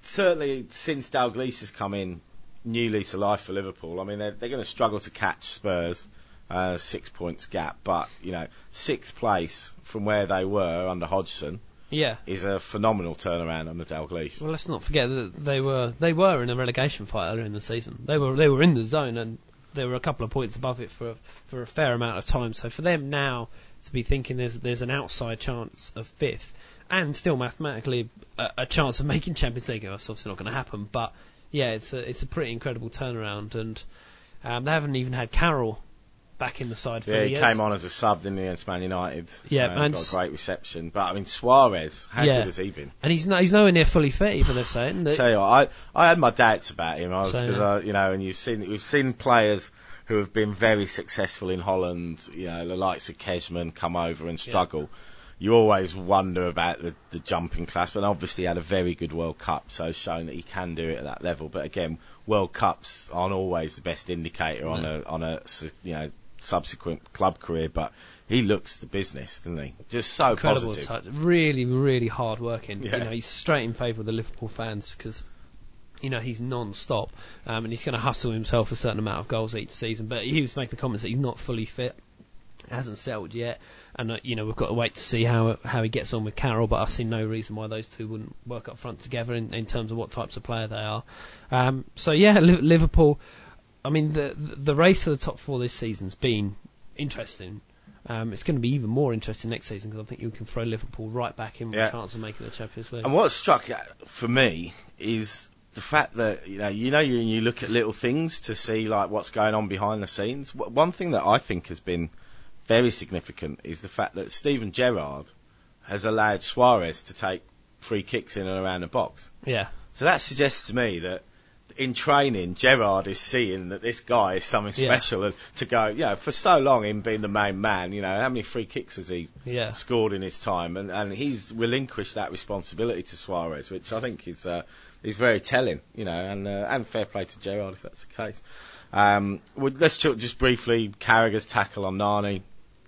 certainly, since Dalglish has come in, new lease of life for Liverpool. I mean, they're, they're going to struggle to catch Spurs, uh, six points gap, but you know, sixth place from where they were under Hodgson yeah. is a phenomenal turnaround under Dalglish. Well, let's not forget that they were they were in a relegation fight earlier in the season. They were they were in the zone and they were a couple of points above it for a, for a fair amount of time. So for them now to be thinking there's there's an outside chance of fifth and still mathematically a, a chance of making Champions League, that's obviously not going to happen. But yeah, it's a it's a pretty incredible turnaround and um, they haven't even had Carroll back in the side for Yeah, he years. came on as a sub he, against Man United. Yeah, um, and got a great reception. But I mean, Suarez, how Yeah. good has he been? and he's no, he's nowhere near fully fit either. They're saying Tell you what, I I had my doubts about him. I was because uh, you know, and you've seen we've seen players who have been very successful in Holland. You know, the likes of Kezman come over and struggle. You always wonder about the, the jumping class, but obviously he had a very good World Cup, so shown that he can do it at that level. But again, World Cups aren't always the best indicator on a on a you know subsequent club career. But he looks the business, doesn't he? Just so incredible positive. touch. Really, really hard working. Yeah. You know, he's straight in favour of the Liverpool fans because. You know he's non-stop, um, and he's going to hustle himself a certain amount of goals each season. But he was making the comments that he's not fully fit, hasn't settled yet, and uh, you know we've got to wait to see how how he gets on with Carroll. But I see no reason why those two wouldn't work up front together in, in terms of what types of player they are. Um, so yeah, Liverpool. I mean the the race for the top four this season's been interesting. Um, it's going to be even more interesting next season because I think you can throw Liverpool right back in with Yeah. a chance of making the Champions League. And what struck for me is the fact that you know you know you, you look at little things to see like what's going on behind the scenes. One thing that I think has been very significant is the fact that Steven Gerrard has allowed Suarez to take free kicks in and around the box. yeah, So that suggests to me that in training, Gerrard is seeing that this guy is something Yeah. special, and to go, you know, for so long, him being the main man, you know, how many free kicks has he yeah, scored in his time, and, and he's relinquished that responsibility to Suarez, which I think is uh, is very telling, you know, and uh, and fair play to Gerrard if that's the case. Um, well, let's talk just briefly. Carragher's tackle on Nani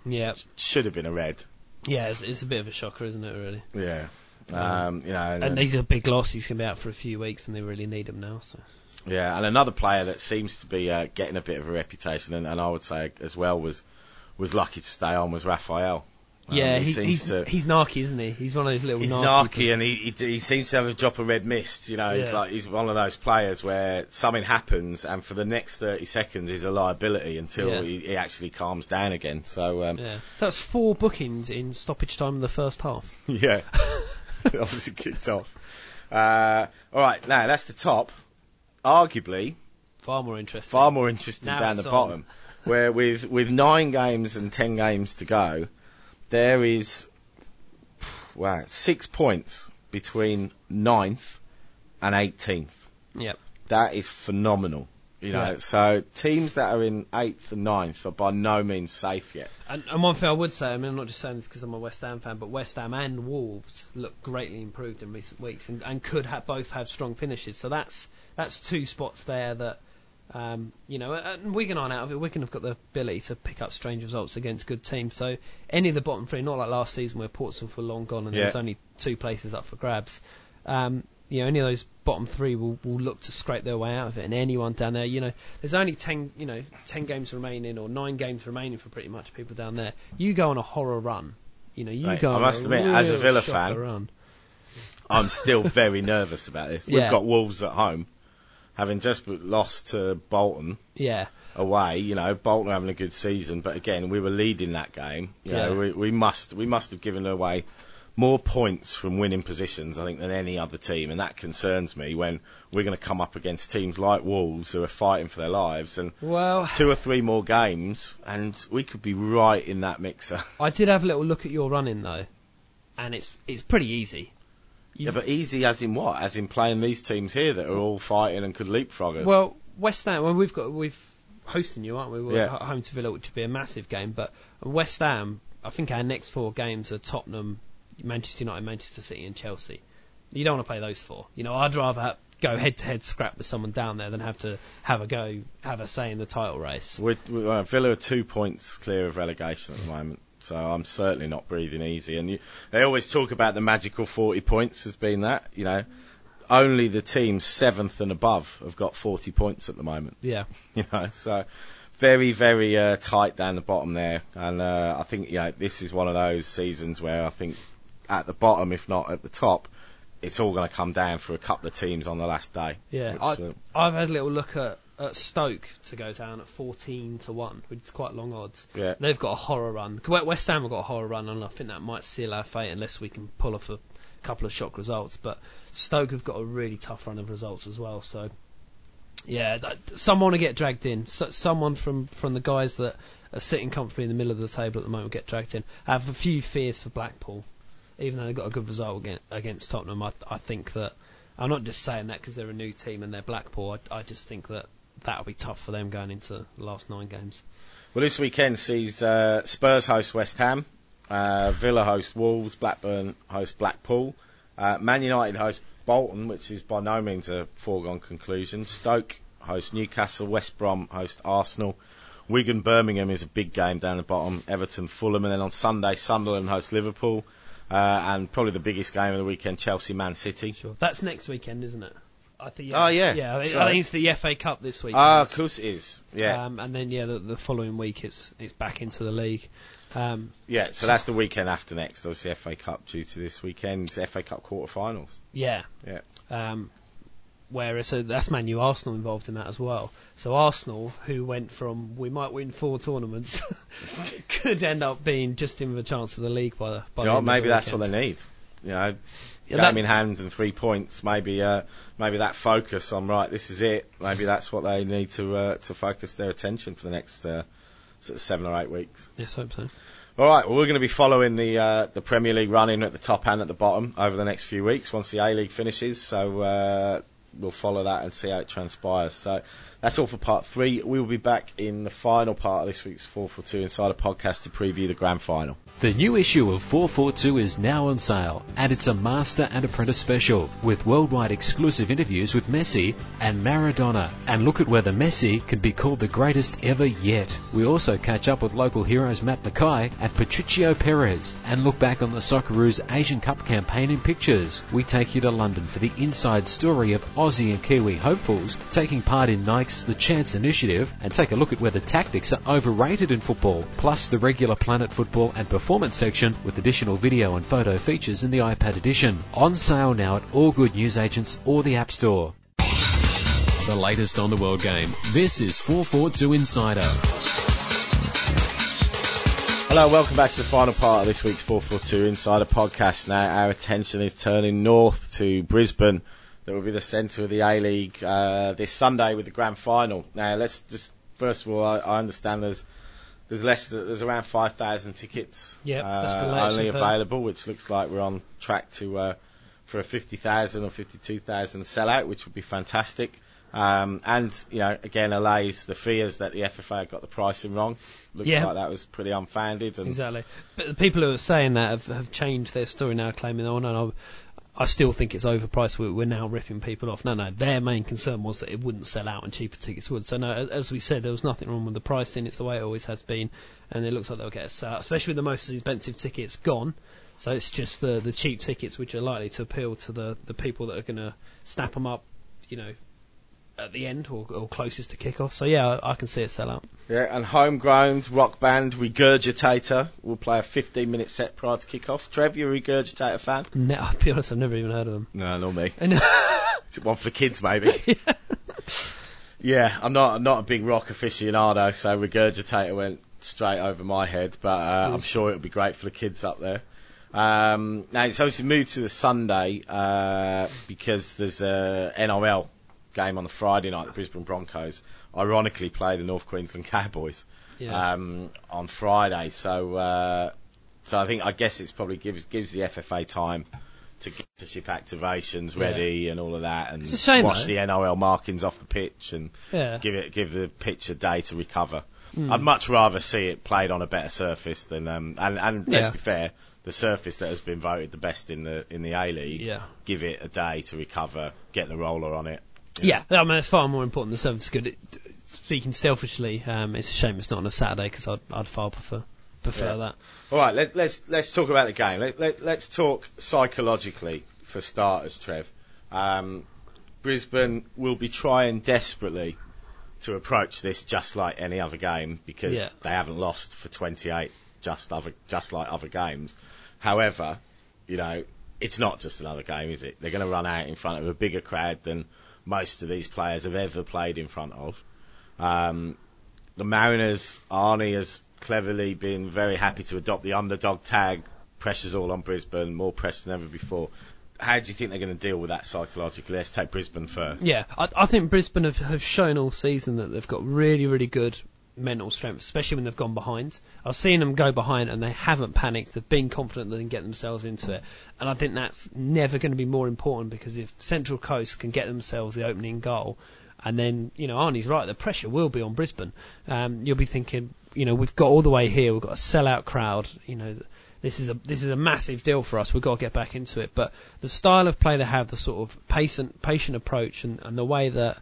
yeah, should have been a red. yeah. It's, it's a bit of a shocker, isn't it? Really. Yeah. Um, you know, and, And he's a big losses. He's going to be out for a few weeks, and they really need him now. So yeah, and another player that seems to be uh, getting a bit of a reputation, and, and I would say as well was was lucky to stay on was Rafael. Um, yeah, he he, seems he's to. he's narky, isn't he? He's one of those little He's narky. and he, he he seems to have a drop of red mist. You know, he's like he's one of those players where something happens and for the next thirty seconds he's a liability until Yeah. he, he actually calms down again. So um, Yeah. So that's four bookings in stoppage time in the first half. yeah, obviously kicked off. Uh, all right, now that's the top. Arguably, Far more interesting. far more interesting Now down the on. bottom, where with with nine games and ten games to go, there is wow six points between ninth and 18th. Yep. That is phenomenal. You know, Yeah. so teams that are in eighth and ninth are by no means safe yet. And, and one thing I would say, I mean, I'm not just saying this because I'm a West Ham fan, but West Ham and Wolves look greatly improved in recent weeks and, and could ha- both have strong finishes. So that's that's two spots there that, um, you know, and Wigan aren't out of it. Wigan have got the ability to pick up strange results against good teams. So any of the bottom three, not like last season where Portsmouth were long gone and Yeah. there was only two places up for grabs. Um, you know, any of those bottom three will, will look to scrape their way out of it, and anyone down there, you know, there's only ten, you know, ten games remaining or nine games remaining for pretty much people down there. You go on a horror run, you know, you Mate, go. I must admit, as a Villa fan, run. I'm still very nervous about this. We've Yeah. got Wolves at home, having just lost to Bolton yeah, away. You know, Bolton having a good season, but again, we were leading that game. You know, Yeah. we, we must we must have given away more points from winning positions, I think, than any other team, and that concerns me when we're going to come up against teams like Wolves who are fighting for their lives and. well, Two or three more games, and we could be right in that mixer. I did have a little look at your running though, and it's it's pretty easy. Yeah, You've- but easy as in what? As in playing these teams here that are all fighting and could leapfrog us. Well, West Ham. Well, we've got we've hosting you, aren't we? We're Yeah. home to Villa, which would be a massive game. But West Ham, I think our next four games are Tottenham, Manchester United, Manchester City, and Chelsea. You don't want to play those four. You know, I'd rather go head to head scrap with someone down there than have to have a go, have a say in the title race. We're, we uh, Villa are two points clear of relegation at the moment, so I'm certainly not breathing easy. And you, they always talk about the magical 40 points as being that. You know, only the teams seventh and above have got 40 points at the moment. Yeah, You know, so very, very uh, tight down the bottom there. And uh, I think, yeah, this is one of those seasons where I think at the bottom, if not at the top, it's all going to come down for a couple of teams on the last day. yeah. Which, I, uh, I've had a little look at, at Stoke to go down at 14 to one, which is quite long odds. yeah. They've got a horror run. West Ham have got a horror run, and I think that might seal our fate unless we can pull off a couple of shock results. But Stoke have got a really tough run of results as well. So, yeah, that, someone to get dragged in. So, someone from, from the guys that are sitting comfortably in the middle of the table at the moment get dragged in. I have a few fears for Blackpool, even though they got a good result against, Tottenham. I, I think that I'm not just saying that because they're a new team and they're Blackpool. I, I just think that that'll be tough for them going into the last nine games. Well, this weekend sees uh, Spurs host West Ham, uh, Villa host Wolves, Blackburn host Blackpool, uh, Man United host Bolton, which is by no means a foregone conclusion. Stoke host Newcastle, West Brom host Arsenal. Wigan Birmingham is a big game down the bottom. Everton Fulham, and then on Sunday Sunderland host Liverpool, and probably the biggest game of the weekend Chelsea Man City. Sure. That's next weekend, isn't it? I think. Oh, yeah. Yeah, I think, So- I think it's the FA Cup this week. Ah, of course it is. Yeah, Um, and then yeah, the, the following week it's it's back into the league. Um, yeah. So that's the weekend after next. Obviously, FA Cup due to this weekend's FA Cup quarter-finals. yeah. Yeah. Um, whereas so that's Man U Arsenal involved in that as well. So Arsenal, who went from we might win four tournaments, could end up being just in a chance of the league by the. By you the know of Maybe the that's what they need. You know, Yeah, game that- in hand and three points. Maybe, uh, maybe that focus on right. This is it. Maybe that's what they need to uh, to focus their attention for the next uh, sort of seven or eight weeks. Yes, hope so. All right. Well, we're going to be following the uh, the Premier League running at the top and at the bottom over the next few weeks once the A League finishes. So uh, we'll follow that and see how it transpires. So that's all for part three. We will be back in the final part of this week's 442 Insider podcast to preview the grand final. The new issue of 442 is now on sale, and it's a Master and Apprentice special with worldwide exclusive interviews with Messi and Maradona. And look at whether Messi can be called the greatest ever yet. We also catch up with local heroes Matt McKay and Patricio Perez and look back on the Socceroos Asian Cup campaign in pictures. We take you to London for the inside story of Aussie and Kiwi hopefuls taking part in Nike's The Chance Initiative and take a look at whether tactics are overrated in football, plus the regular Planet Football and Performance section with additional video and photo features in the iPad edition. On sale now at all good newsagents or the App Store. The latest on the world game. This is 442 Insider. Hello, welcome back to the final part of this week's 442 Insider podcast. Now, our attention is turning north to Brisbane. That will be the centre of the A League uh, this Sunday with the grand final. Now, let's just, first of all, I, I understand there's there's less. There's around five thousand tickets. Yep, uh, only available, which looks like we're on track to uh, for a fifty thousand or fifty two thousand sellout, which would be fantastic. Um, and you know, again, allays the fears that the FFA got the pricing wrong. Looks Yeah. like that was pretty unfounded. And Exactly. But the people who are saying that have, have changed their story now, claiming, oh, no, no, I still think it's overpriced. We're, we're now ripping people off. No, no, their main concern was that it wouldn't sell out and cheaper tickets would. So, no, as we said, there was nothing wrong with the pricing. It's the way it always has been. And it looks like they'll get sell out, especially with the most expensive tickets gone. So it's just the, the cheap tickets which are likely to appeal to the, the people that are going to snap them up, you know, at the end or, or closest to kick off. So, yeah, I, I can see it sell out. yeah, and homegrown rock band Regurgitator will play a 15 minute set prior to kick off. Trev, you a Regurgitator fan? Ne- I'll be honest, I've never even heard of them. No, not me. And Is it one for kids, maybe? yeah, I'm not I'm not a big rock aficionado, so Regurgitator went straight over my head, but uh, I'm sure it'll be great for the kids up there. Um, now it's obviously moved to the Sunday uh, because there's a NRL game on the Friday night. The Brisbane Broncos ironically play the North Queensland Cowboys yeah. um, on Friday. So, uh, so I think I guess it's probably gives gives the FFA time to get to ship activations Yeah. ready and all of that, and shame, watch though. the NRL markings off the pitch and yeah. give it give the pitch a day to recover. Mm. I'd much rather see it played on a better surface than um, and and let's be fair, the surface that has been voted the best in the in the A League. Yeah. Give it a day to recover, get the roller on it. Yeah, I mean, it's far more important. The service is good. It, speaking selfishly, um, it's a shame it's not on a Saturday because I'd, I'd far prefer prefer Yeah. that. All right, let, let's let's talk about the game. Let, let, let's talk psychologically for starters, Trev. Um, Brisbane will be trying desperately to approach this just like any other game because Yeah. they haven't lost for 28, just other just like other games. However, you know, it's not just another game, is it? They're going to run out in front of a bigger crowd than most of these players have ever played in front of. Um, the Mariners, Arnie has cleverly been very happy to adopt the underdog tag. Pressure's all on Brisbane, more pressure than ever before. How do you think they're going to deal with that psychologically? Let's take Brisbane first. Yeah, I, I think Brisbane have, have shown all season that they've got really, really good mental strength, especially when they've gone behind. I've seen them go behind and they haven't panicked. They've been confident they can get themselves into it. And I think that's never going to be more important because if Central Coast can get themselves the opening goal, and then, you know, Arnie's right, the pressure will be on Brisbane. Um, you'll be thinking, you know, we've got all the way here, we've got a sellout crowd, you know, this is a this is a massive deal for us. We've got to get back into it. But the style of play they have, the sort of patient patient approach, and, and the way that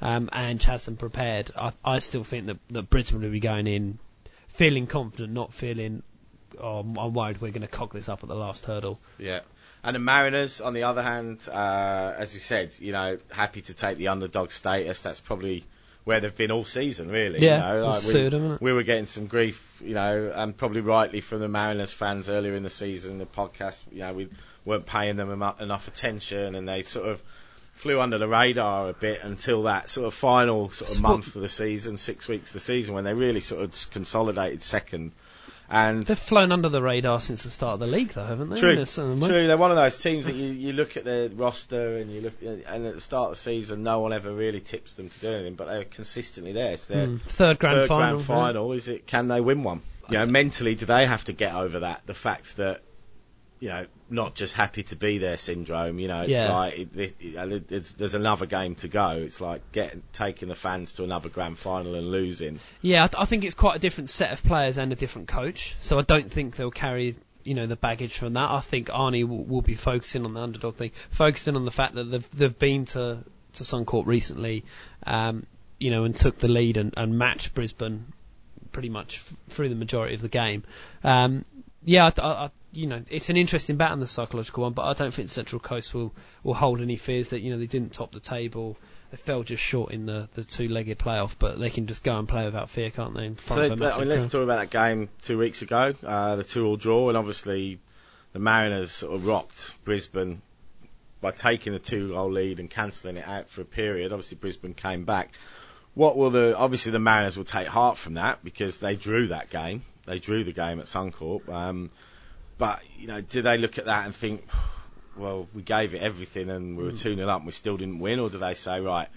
um, has them prepared, I, I still think that, that Brisbane will be going in feeling confident, not feeling. Oh, I'm worried we're going to cock this up at the last hurdle. Yeah. And the Mariners, on the other hand, uh, as you said, you know, happy to take the underdog status. That's probably where they've been all season, really. Yeah, you know, it's we, suited we were getting some grief, you know, and probably rightly from the Mariners fans earlier in the season. The podcast, you know, we weren't paying them enough attention, and they sort of flew under the radar a bit until that sort of final sort of month of the season, six weeks of the season, when they really sort of consolidated second. And They've flown under the radar since the start of the league, though, haven't they? True, In a certain way. true. They're one of those teams that you, you look at their roster and you look, and at the start of the season, no one ever really tips them to do anything, but they're consistently there. It's their Mm, Third grand third final. grand final. Is it? Can they win one? You know, mentally, do they have to get over that? The fact that you know, not just happy to be there syndrome. You know, it's Yeah. like it, it, it, it's, there's another game to go. It's like getting taking the fans to another grand final and losing. Yeah, I, th- I think it's quite a different set of players and a different coach. So I don't think they'll carry, you know, the baggage from that. I think Arnie will, will be focusing on the underdog thing, focusing on the fact that they've they've been to to Suncorp recently, um, you know, and took the lead and, and matched Brisbane pretty much f- through the majority of the game. Um, yeah, I, I- you know, it's an interesting battle, the psychological one, but I don't think Central Coast will will hold any fears that you know they didn't top the table. They fell just short in the, the two-legged playoff, but they can just go and play without fear, can't they? So front of a let- I mean, let's talk about that game two weeks ago, uh, the two-all draw, and obviously the Mariners sort of rocked Brisbane by taking a two-goal lead and cancelling it out for a period. Obviously, Brisbane came back. What will the obviously the Mariners will take heart from that because they drew that game. They drew the game at Suncorp. Um, but you know, do they look at that and think, well, we gave it everything and we were hmm. two 0 up and we still didn't win, or do they say, right,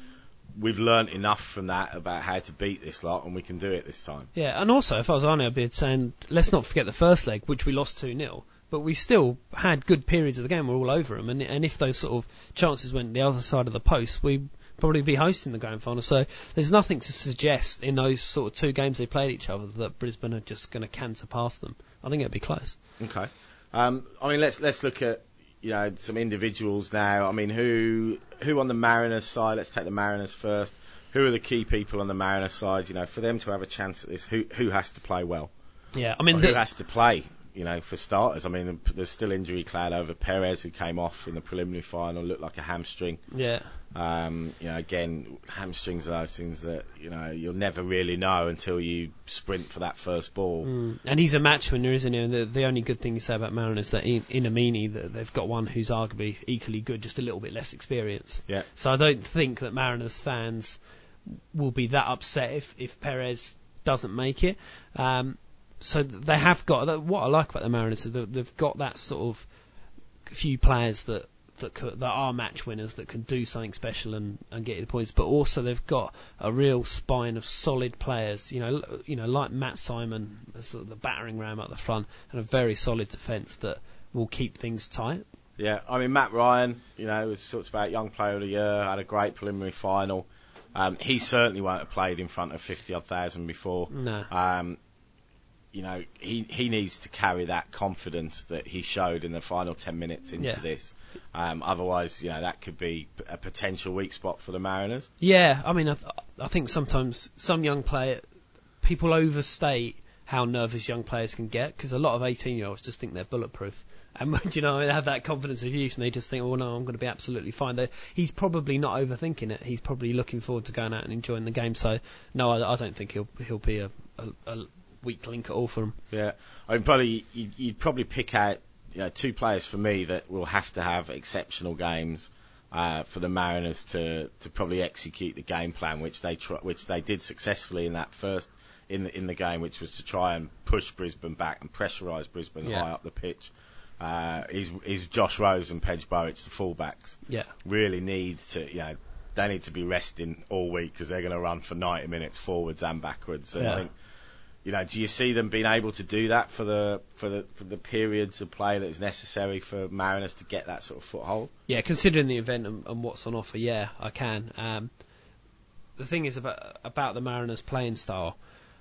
we've learnt enough from that about how to beat this lot, and we can do it this time. Yeah, and also if I was Arnie, I'd be saying let's not forget the first leg, which we lost two 0 but we still had good periods of the game. We're all over them, and and if those sort of chances went the other side of the post, we probably be hosting the grand final. So there's nothing to suggest in those sort of two games they played each other that Brisbane are just going to canter past them. I think it'd be close. Okay. Um, I mean, let's let's look at you know some individuals now. I mean, who who on the Mariners side? Let's take the Mariners first. Who are the key people on the Mariners side? You know, for them to have a chance at this, who who has to play well? Yeah, I mean, the- who has to play? You know, for starters, I mean, there's still injury cloud over Perez, who came off in the preliminary final, looked like a hamstring. yeah, Um, you know, again, hamstrings are those things that you know you'll never really know until you sprint for that first ball. Mm. And he's a match winner, isn't he? And the, the only good thing you say about Marin is that in, in Amini, that they've got one who's arguably equally good, just a little bit less experienced. Yeah. So I don't think that Mariners fans will be that upset if, if Perez doesn't make it. Um, so they have got what I like about the Mariners is that they've got that sort of few players that that could, that are match winners that can do something special and, and get you the points, but also they've got a real spine of solid players. You know, you know, like Matt Simon, as sort of the battering ram at the front, and a very solid defence that will keep things tight. Yeah, I mean Matt Ryan, you know, was talked about young player of the year, had a great preliminary final. Um, he certainly won't have played in front of fifty odd thousand before. No. Um, you know, he he needs to carry that confidence that he showed in the final ten minutes into Yeah. this. Um, otherwise, you know, that could be a potential weak spot for the Mariners. Yeah, I mean, I, th- I think sometimes some young player people overstate how nervous young players can get because a lot of 18 year olds just think they're bulletproof. And you know, they have that confidence of youth, and they just think, "Oh no, I'm going to be absolutely fine." They're, he's probably not overthinking it. He's probably looking forward to going out and enjoying the game. So, no, I, I don't think he'll he'll be a, a, a weak link at all for him. Yeah, I mean, probably you'd, you'd probably pick out you know, two players for me that will have to have exceptional games uh, for the Mariners to, to probably execute the game plan, which they tr- which they did successfully in that first in the in the game, which was to try and push Brisbane back and pressurise Brisbane Yeah. high up the pitch. Uh, is is Josh Rose and Pedj Bojic, the fullbacks, Yeah, really need to you know they need to be resting all week because they're going to run for 90 minutes forwards and backwards. And Yeah. I think you know, do you see them being able to do that for the for the for the periods of play that is necessary for Mariners to get that sort of foothold? yeah. Considering the event and, and what's on offer, yeah, I can. Um, the thing is about about the Mariners' playing style.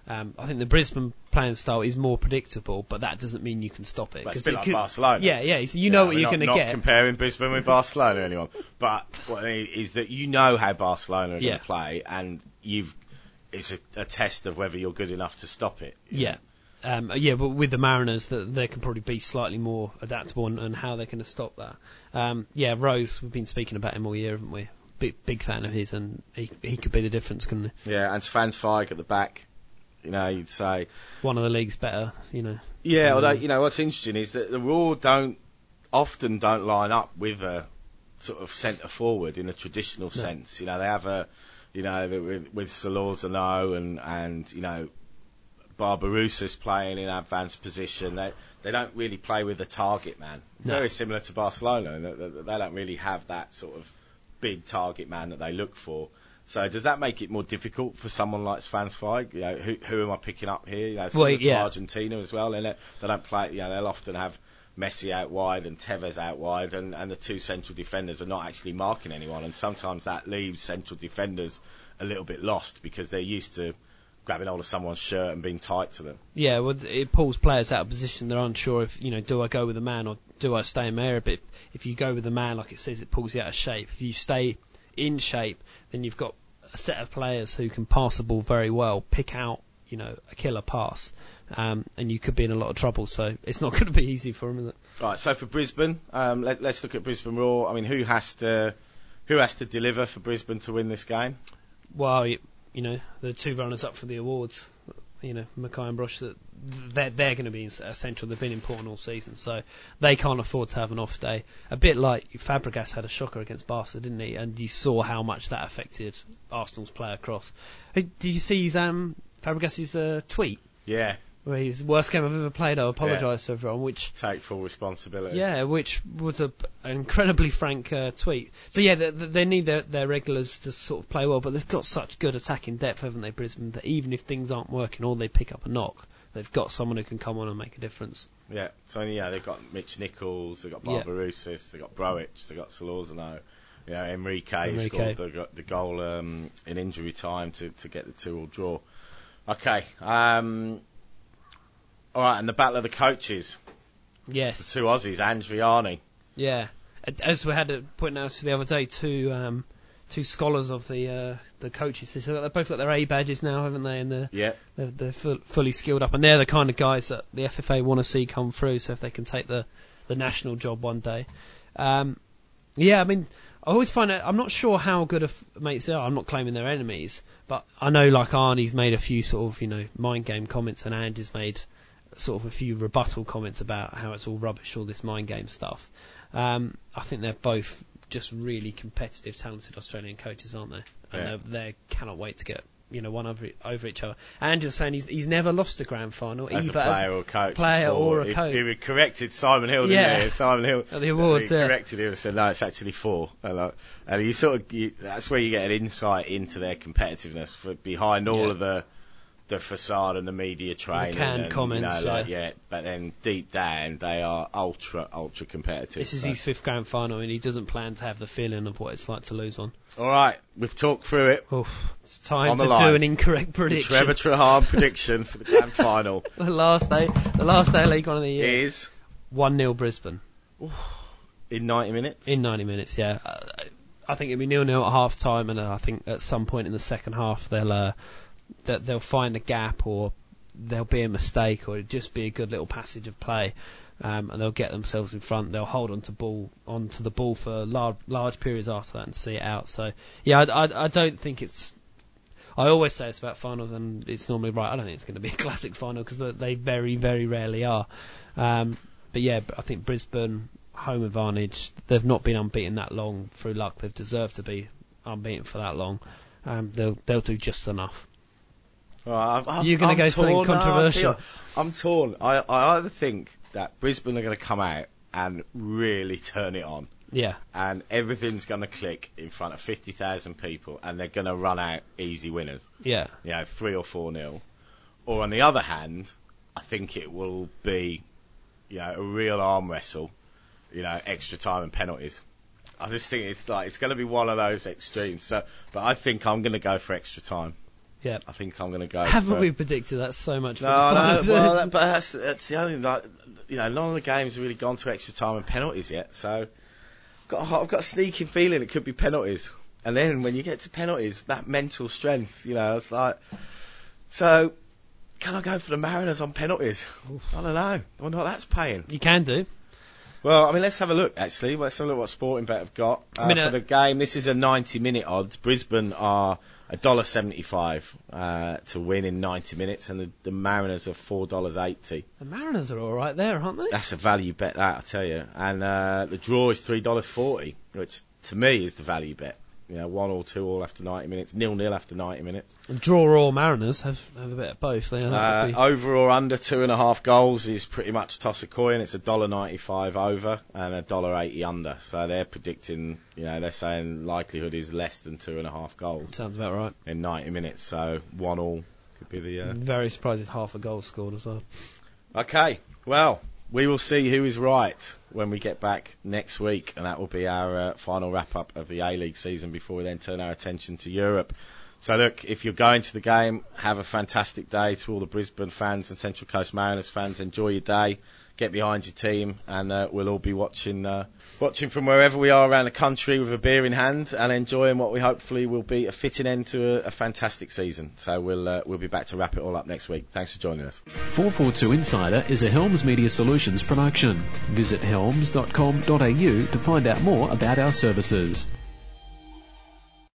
Um, I think the Brisbane playing style is more predictable, but that doesn't mean you can stop it. But it's a bit it like could- Barcelona. Yeah, yeah. so You know what you're going to get. not comparing Brisbane with Barcelona anyone, but what I mean is that you know how Barcelona are Yeah. going to play, and you've it's a, a test of whether you're good enough to stop it. you Yeah. Um, yeah, but with the Mariners, that they can probably be slightly more adaptable and, and how they're going to stop that. Um, yeah, Rose, we've been speaking about him all year, haven't we? Big, big fan of his, and he he could be the difference, couldn't he? Yeah, and Zwaanswijk at the back. You know, you'd say One of the league's better, you know. Yeah, although you know what's interesting is that the Roar don't often don't line up with a sort of centre forward in a traditional sense. You know, they have a you know with with Solorzano and and you know Barbarouses playing in advanced position. They they don't really play with a target man. No. Very similar to Barcelona. They, they, don't really have that sort of big target man that they look for. So does that make it more difficult for someone like Svans You know, who, who am I picking up here? You know, similar to yeah. Argentina as well. They, don't- they don't play. You know, they'll often have Messi out wide and Tevez out wide, and, and the two central defenders are not actually marking anyone. And sometimes that leaves central defenders a little bit lost because they're used to grabbing hold of someone's shirt and being tight to them. Yeah, well, it pulls players out of position. They're unsure if, you know, do I go with the man or do I stay in area? But if you go with the man, like it says, it pulls you out of shape. If you stay in shape, then you've got a set of players who can pass the ball very well, pick out, you know, a killer pass, um, and you could be in a lot of trouble. So it's not going to be easy for them, is it? Right. So for Brisbane, um, let, let's look at Brisbane Roar. I mean, who has to who has to deliver for Brisbane to win this game? Well, you, you know, the two runners up for the awards, you know, McKay and Broich, that they're, they're going to be essential. They've been important all season, so they can't afford to have an off day. A bit like Fabregas had a shocker against Barca, didn't he? And you saw how much that affected Arsenal's play across. Did you see his, um, Fabregas's uh, tweet? Yeah. Where he's the worst game I've ever played. I apologise to everyone. Which Take full responsibility. yeah, which was a, an incredibly frank uh, tweet. So yeah, they, they need their, their regulars to sort of play well, but they've got such good attacking depth, haven't they, Brisbane? That even if things aren't working or they pick up a knock, they've got someone who can come on and make a difference. Yeah, so yeah, they've got Mitch Nichols, they've got Yeah. They've got Broich, they've got Solorzano. You know, Henrique, Henrique. scored the, the goal um, in injury time to, to get the two-all draw. Okay, um, all right, and the battle of the coaches, the Yes. two Aussies, Andriani. Yeah, as we had a point out the other day, two um, two scholars of the uh, the coaches. They've they've both got their A badges now, haven't they? And they're Yeah, they're, they're full, fully skilled up, and they're the kind of guys that the FFA want to see come through. So if they can take the the national job one day, um, yeah, I mean. I always find it, I'm not sure how good of mates they are. I'm not claiming they're enemies, but I know like Arnie's made a few sort of, you know, mind game comments and Andy's made sort of a few rebuttal comments about how it's all rubbish, all this mind game stuff. Um, I think they're both just really competitive, talented Australian coaches, aren't they? And Yeah. they cannot wait to get you know one over over each other. And you're saying he's he's never lost a grand final as a either player or coach. player before. or a He- coach. He, corrected Simon Hill, didn't Yeah. he? Simon Hill. At the awards, he yeah. corrected him and said, no, it's actually four. And, like, and you sort of, you, that's where you get an insight into their competitiveness for behind all Yeah. of the the facade and the media training. canned and, comments, You know, like, yeah. yeah, but then deep down, they are ultra, ultra competitive. This is So- his fifth grand final, and he doesn't plan to have the feeling of what it's like to lose one. All right, we've talked through it. Oof, it's time to line. do an incorrect prediction. The. Trevor Trahan prediction for the grand final the last day, the last day of League One of the year. is One 0 Brisbane in 90 minutes. in 90 minutes. Yeah, I think it'll be nil nil at half time, and I think at some point in the second half they'll uh, that they'll find a gap or there'll be a mistake or it'll just be a good little passage of play. Um, and they'll get themselves in front. They'll hold on to ball onto the ball for large, large periods after that and see it out. So yeah, I, I, I don't think it's. I always say it's about finals, and it's normally right. I don't think it's going to be a classic final because they very, very rarely are. Um, but yeah, I think Brisbane home advantage. They've not been unbeaten that long through luck. They've deserved to be unbeaten for that long. Um, they'll they'll do just enough. I'm, I'm, You're gonna I'm go something torn. No, I'll tell you controversial. I'm torn. I, I either think that Brisbane are going to come out and really turn it on, Yeah, and everything's going to click in front of 50,000 people, and they're going to run out easy winners, yeah, you know, three or four nil. Or on the other hand, I think it will be, you know, a real arm wrestle, you know, extra time and penalties. I just think it's like it's going to be one of those extremes. So, but I think I'm going to go for extra time. Yeah. I think I'm going to go. Haven't for, we predicted that so much? No, no, well, that, but that's, that's the only like, you know, none of the games have really gone to extra time and penalties yet. So, got, I've got a sneaking feeling it could be penalties. And then when you get to penalties, that mental strength, you know, it's like, so can I go for the Mariners on penalties? I don't know. I wonder what that's paying. you can do. Well, I mean, let's have a look. Actually, let's have a look what Sportingbet have got uh, I mean, for uh, the game. This is a 90-minute odds. Brisbane are a dollar seventy-five uh, to win in 90 minutes, and the, the Mariners are four dollars eighty. The Mariners are all right there, aren't they? That's a value bet, that I tell you. And uh, the draw is three dollars forty, which to me is the value bet. You know, one or two all after 90 minutes, nil nil after 90 minutes. And draw or Mariners have, have a bit of both. They, Uh, be- over or under two and a half goals is pretty much toss a coin. It's a dollar ninety-five over and a dollar eighty under. So they're predicting, you know, they're saying likelihood is less than two and a half goals sounds about right. in 90 minutes. So one all could be the. Uh... Very surprised if half a goal scored as well. Okay, well, we will see who is right when we get back next week, and that will be our uh, final wrap up of the A League season before we then turn our attention to Europe. So, look, if you're going to the game, have a fantastic day to all the Brisbane fans and Central Coast Mariners fans. Enjoy your day, get behind your team, and uh, we'll all be watching uh, watching from wherever we are around the country with a beer in hand and enjoying what we hopefully will be a fitting end to a, a fantastic season. So, we'll uh, we'll be back to wrap it all up next week. Thanks for joining us. 442 Insider is a Helms Media Solutions production. Visit helms.com.au to find out more about our services.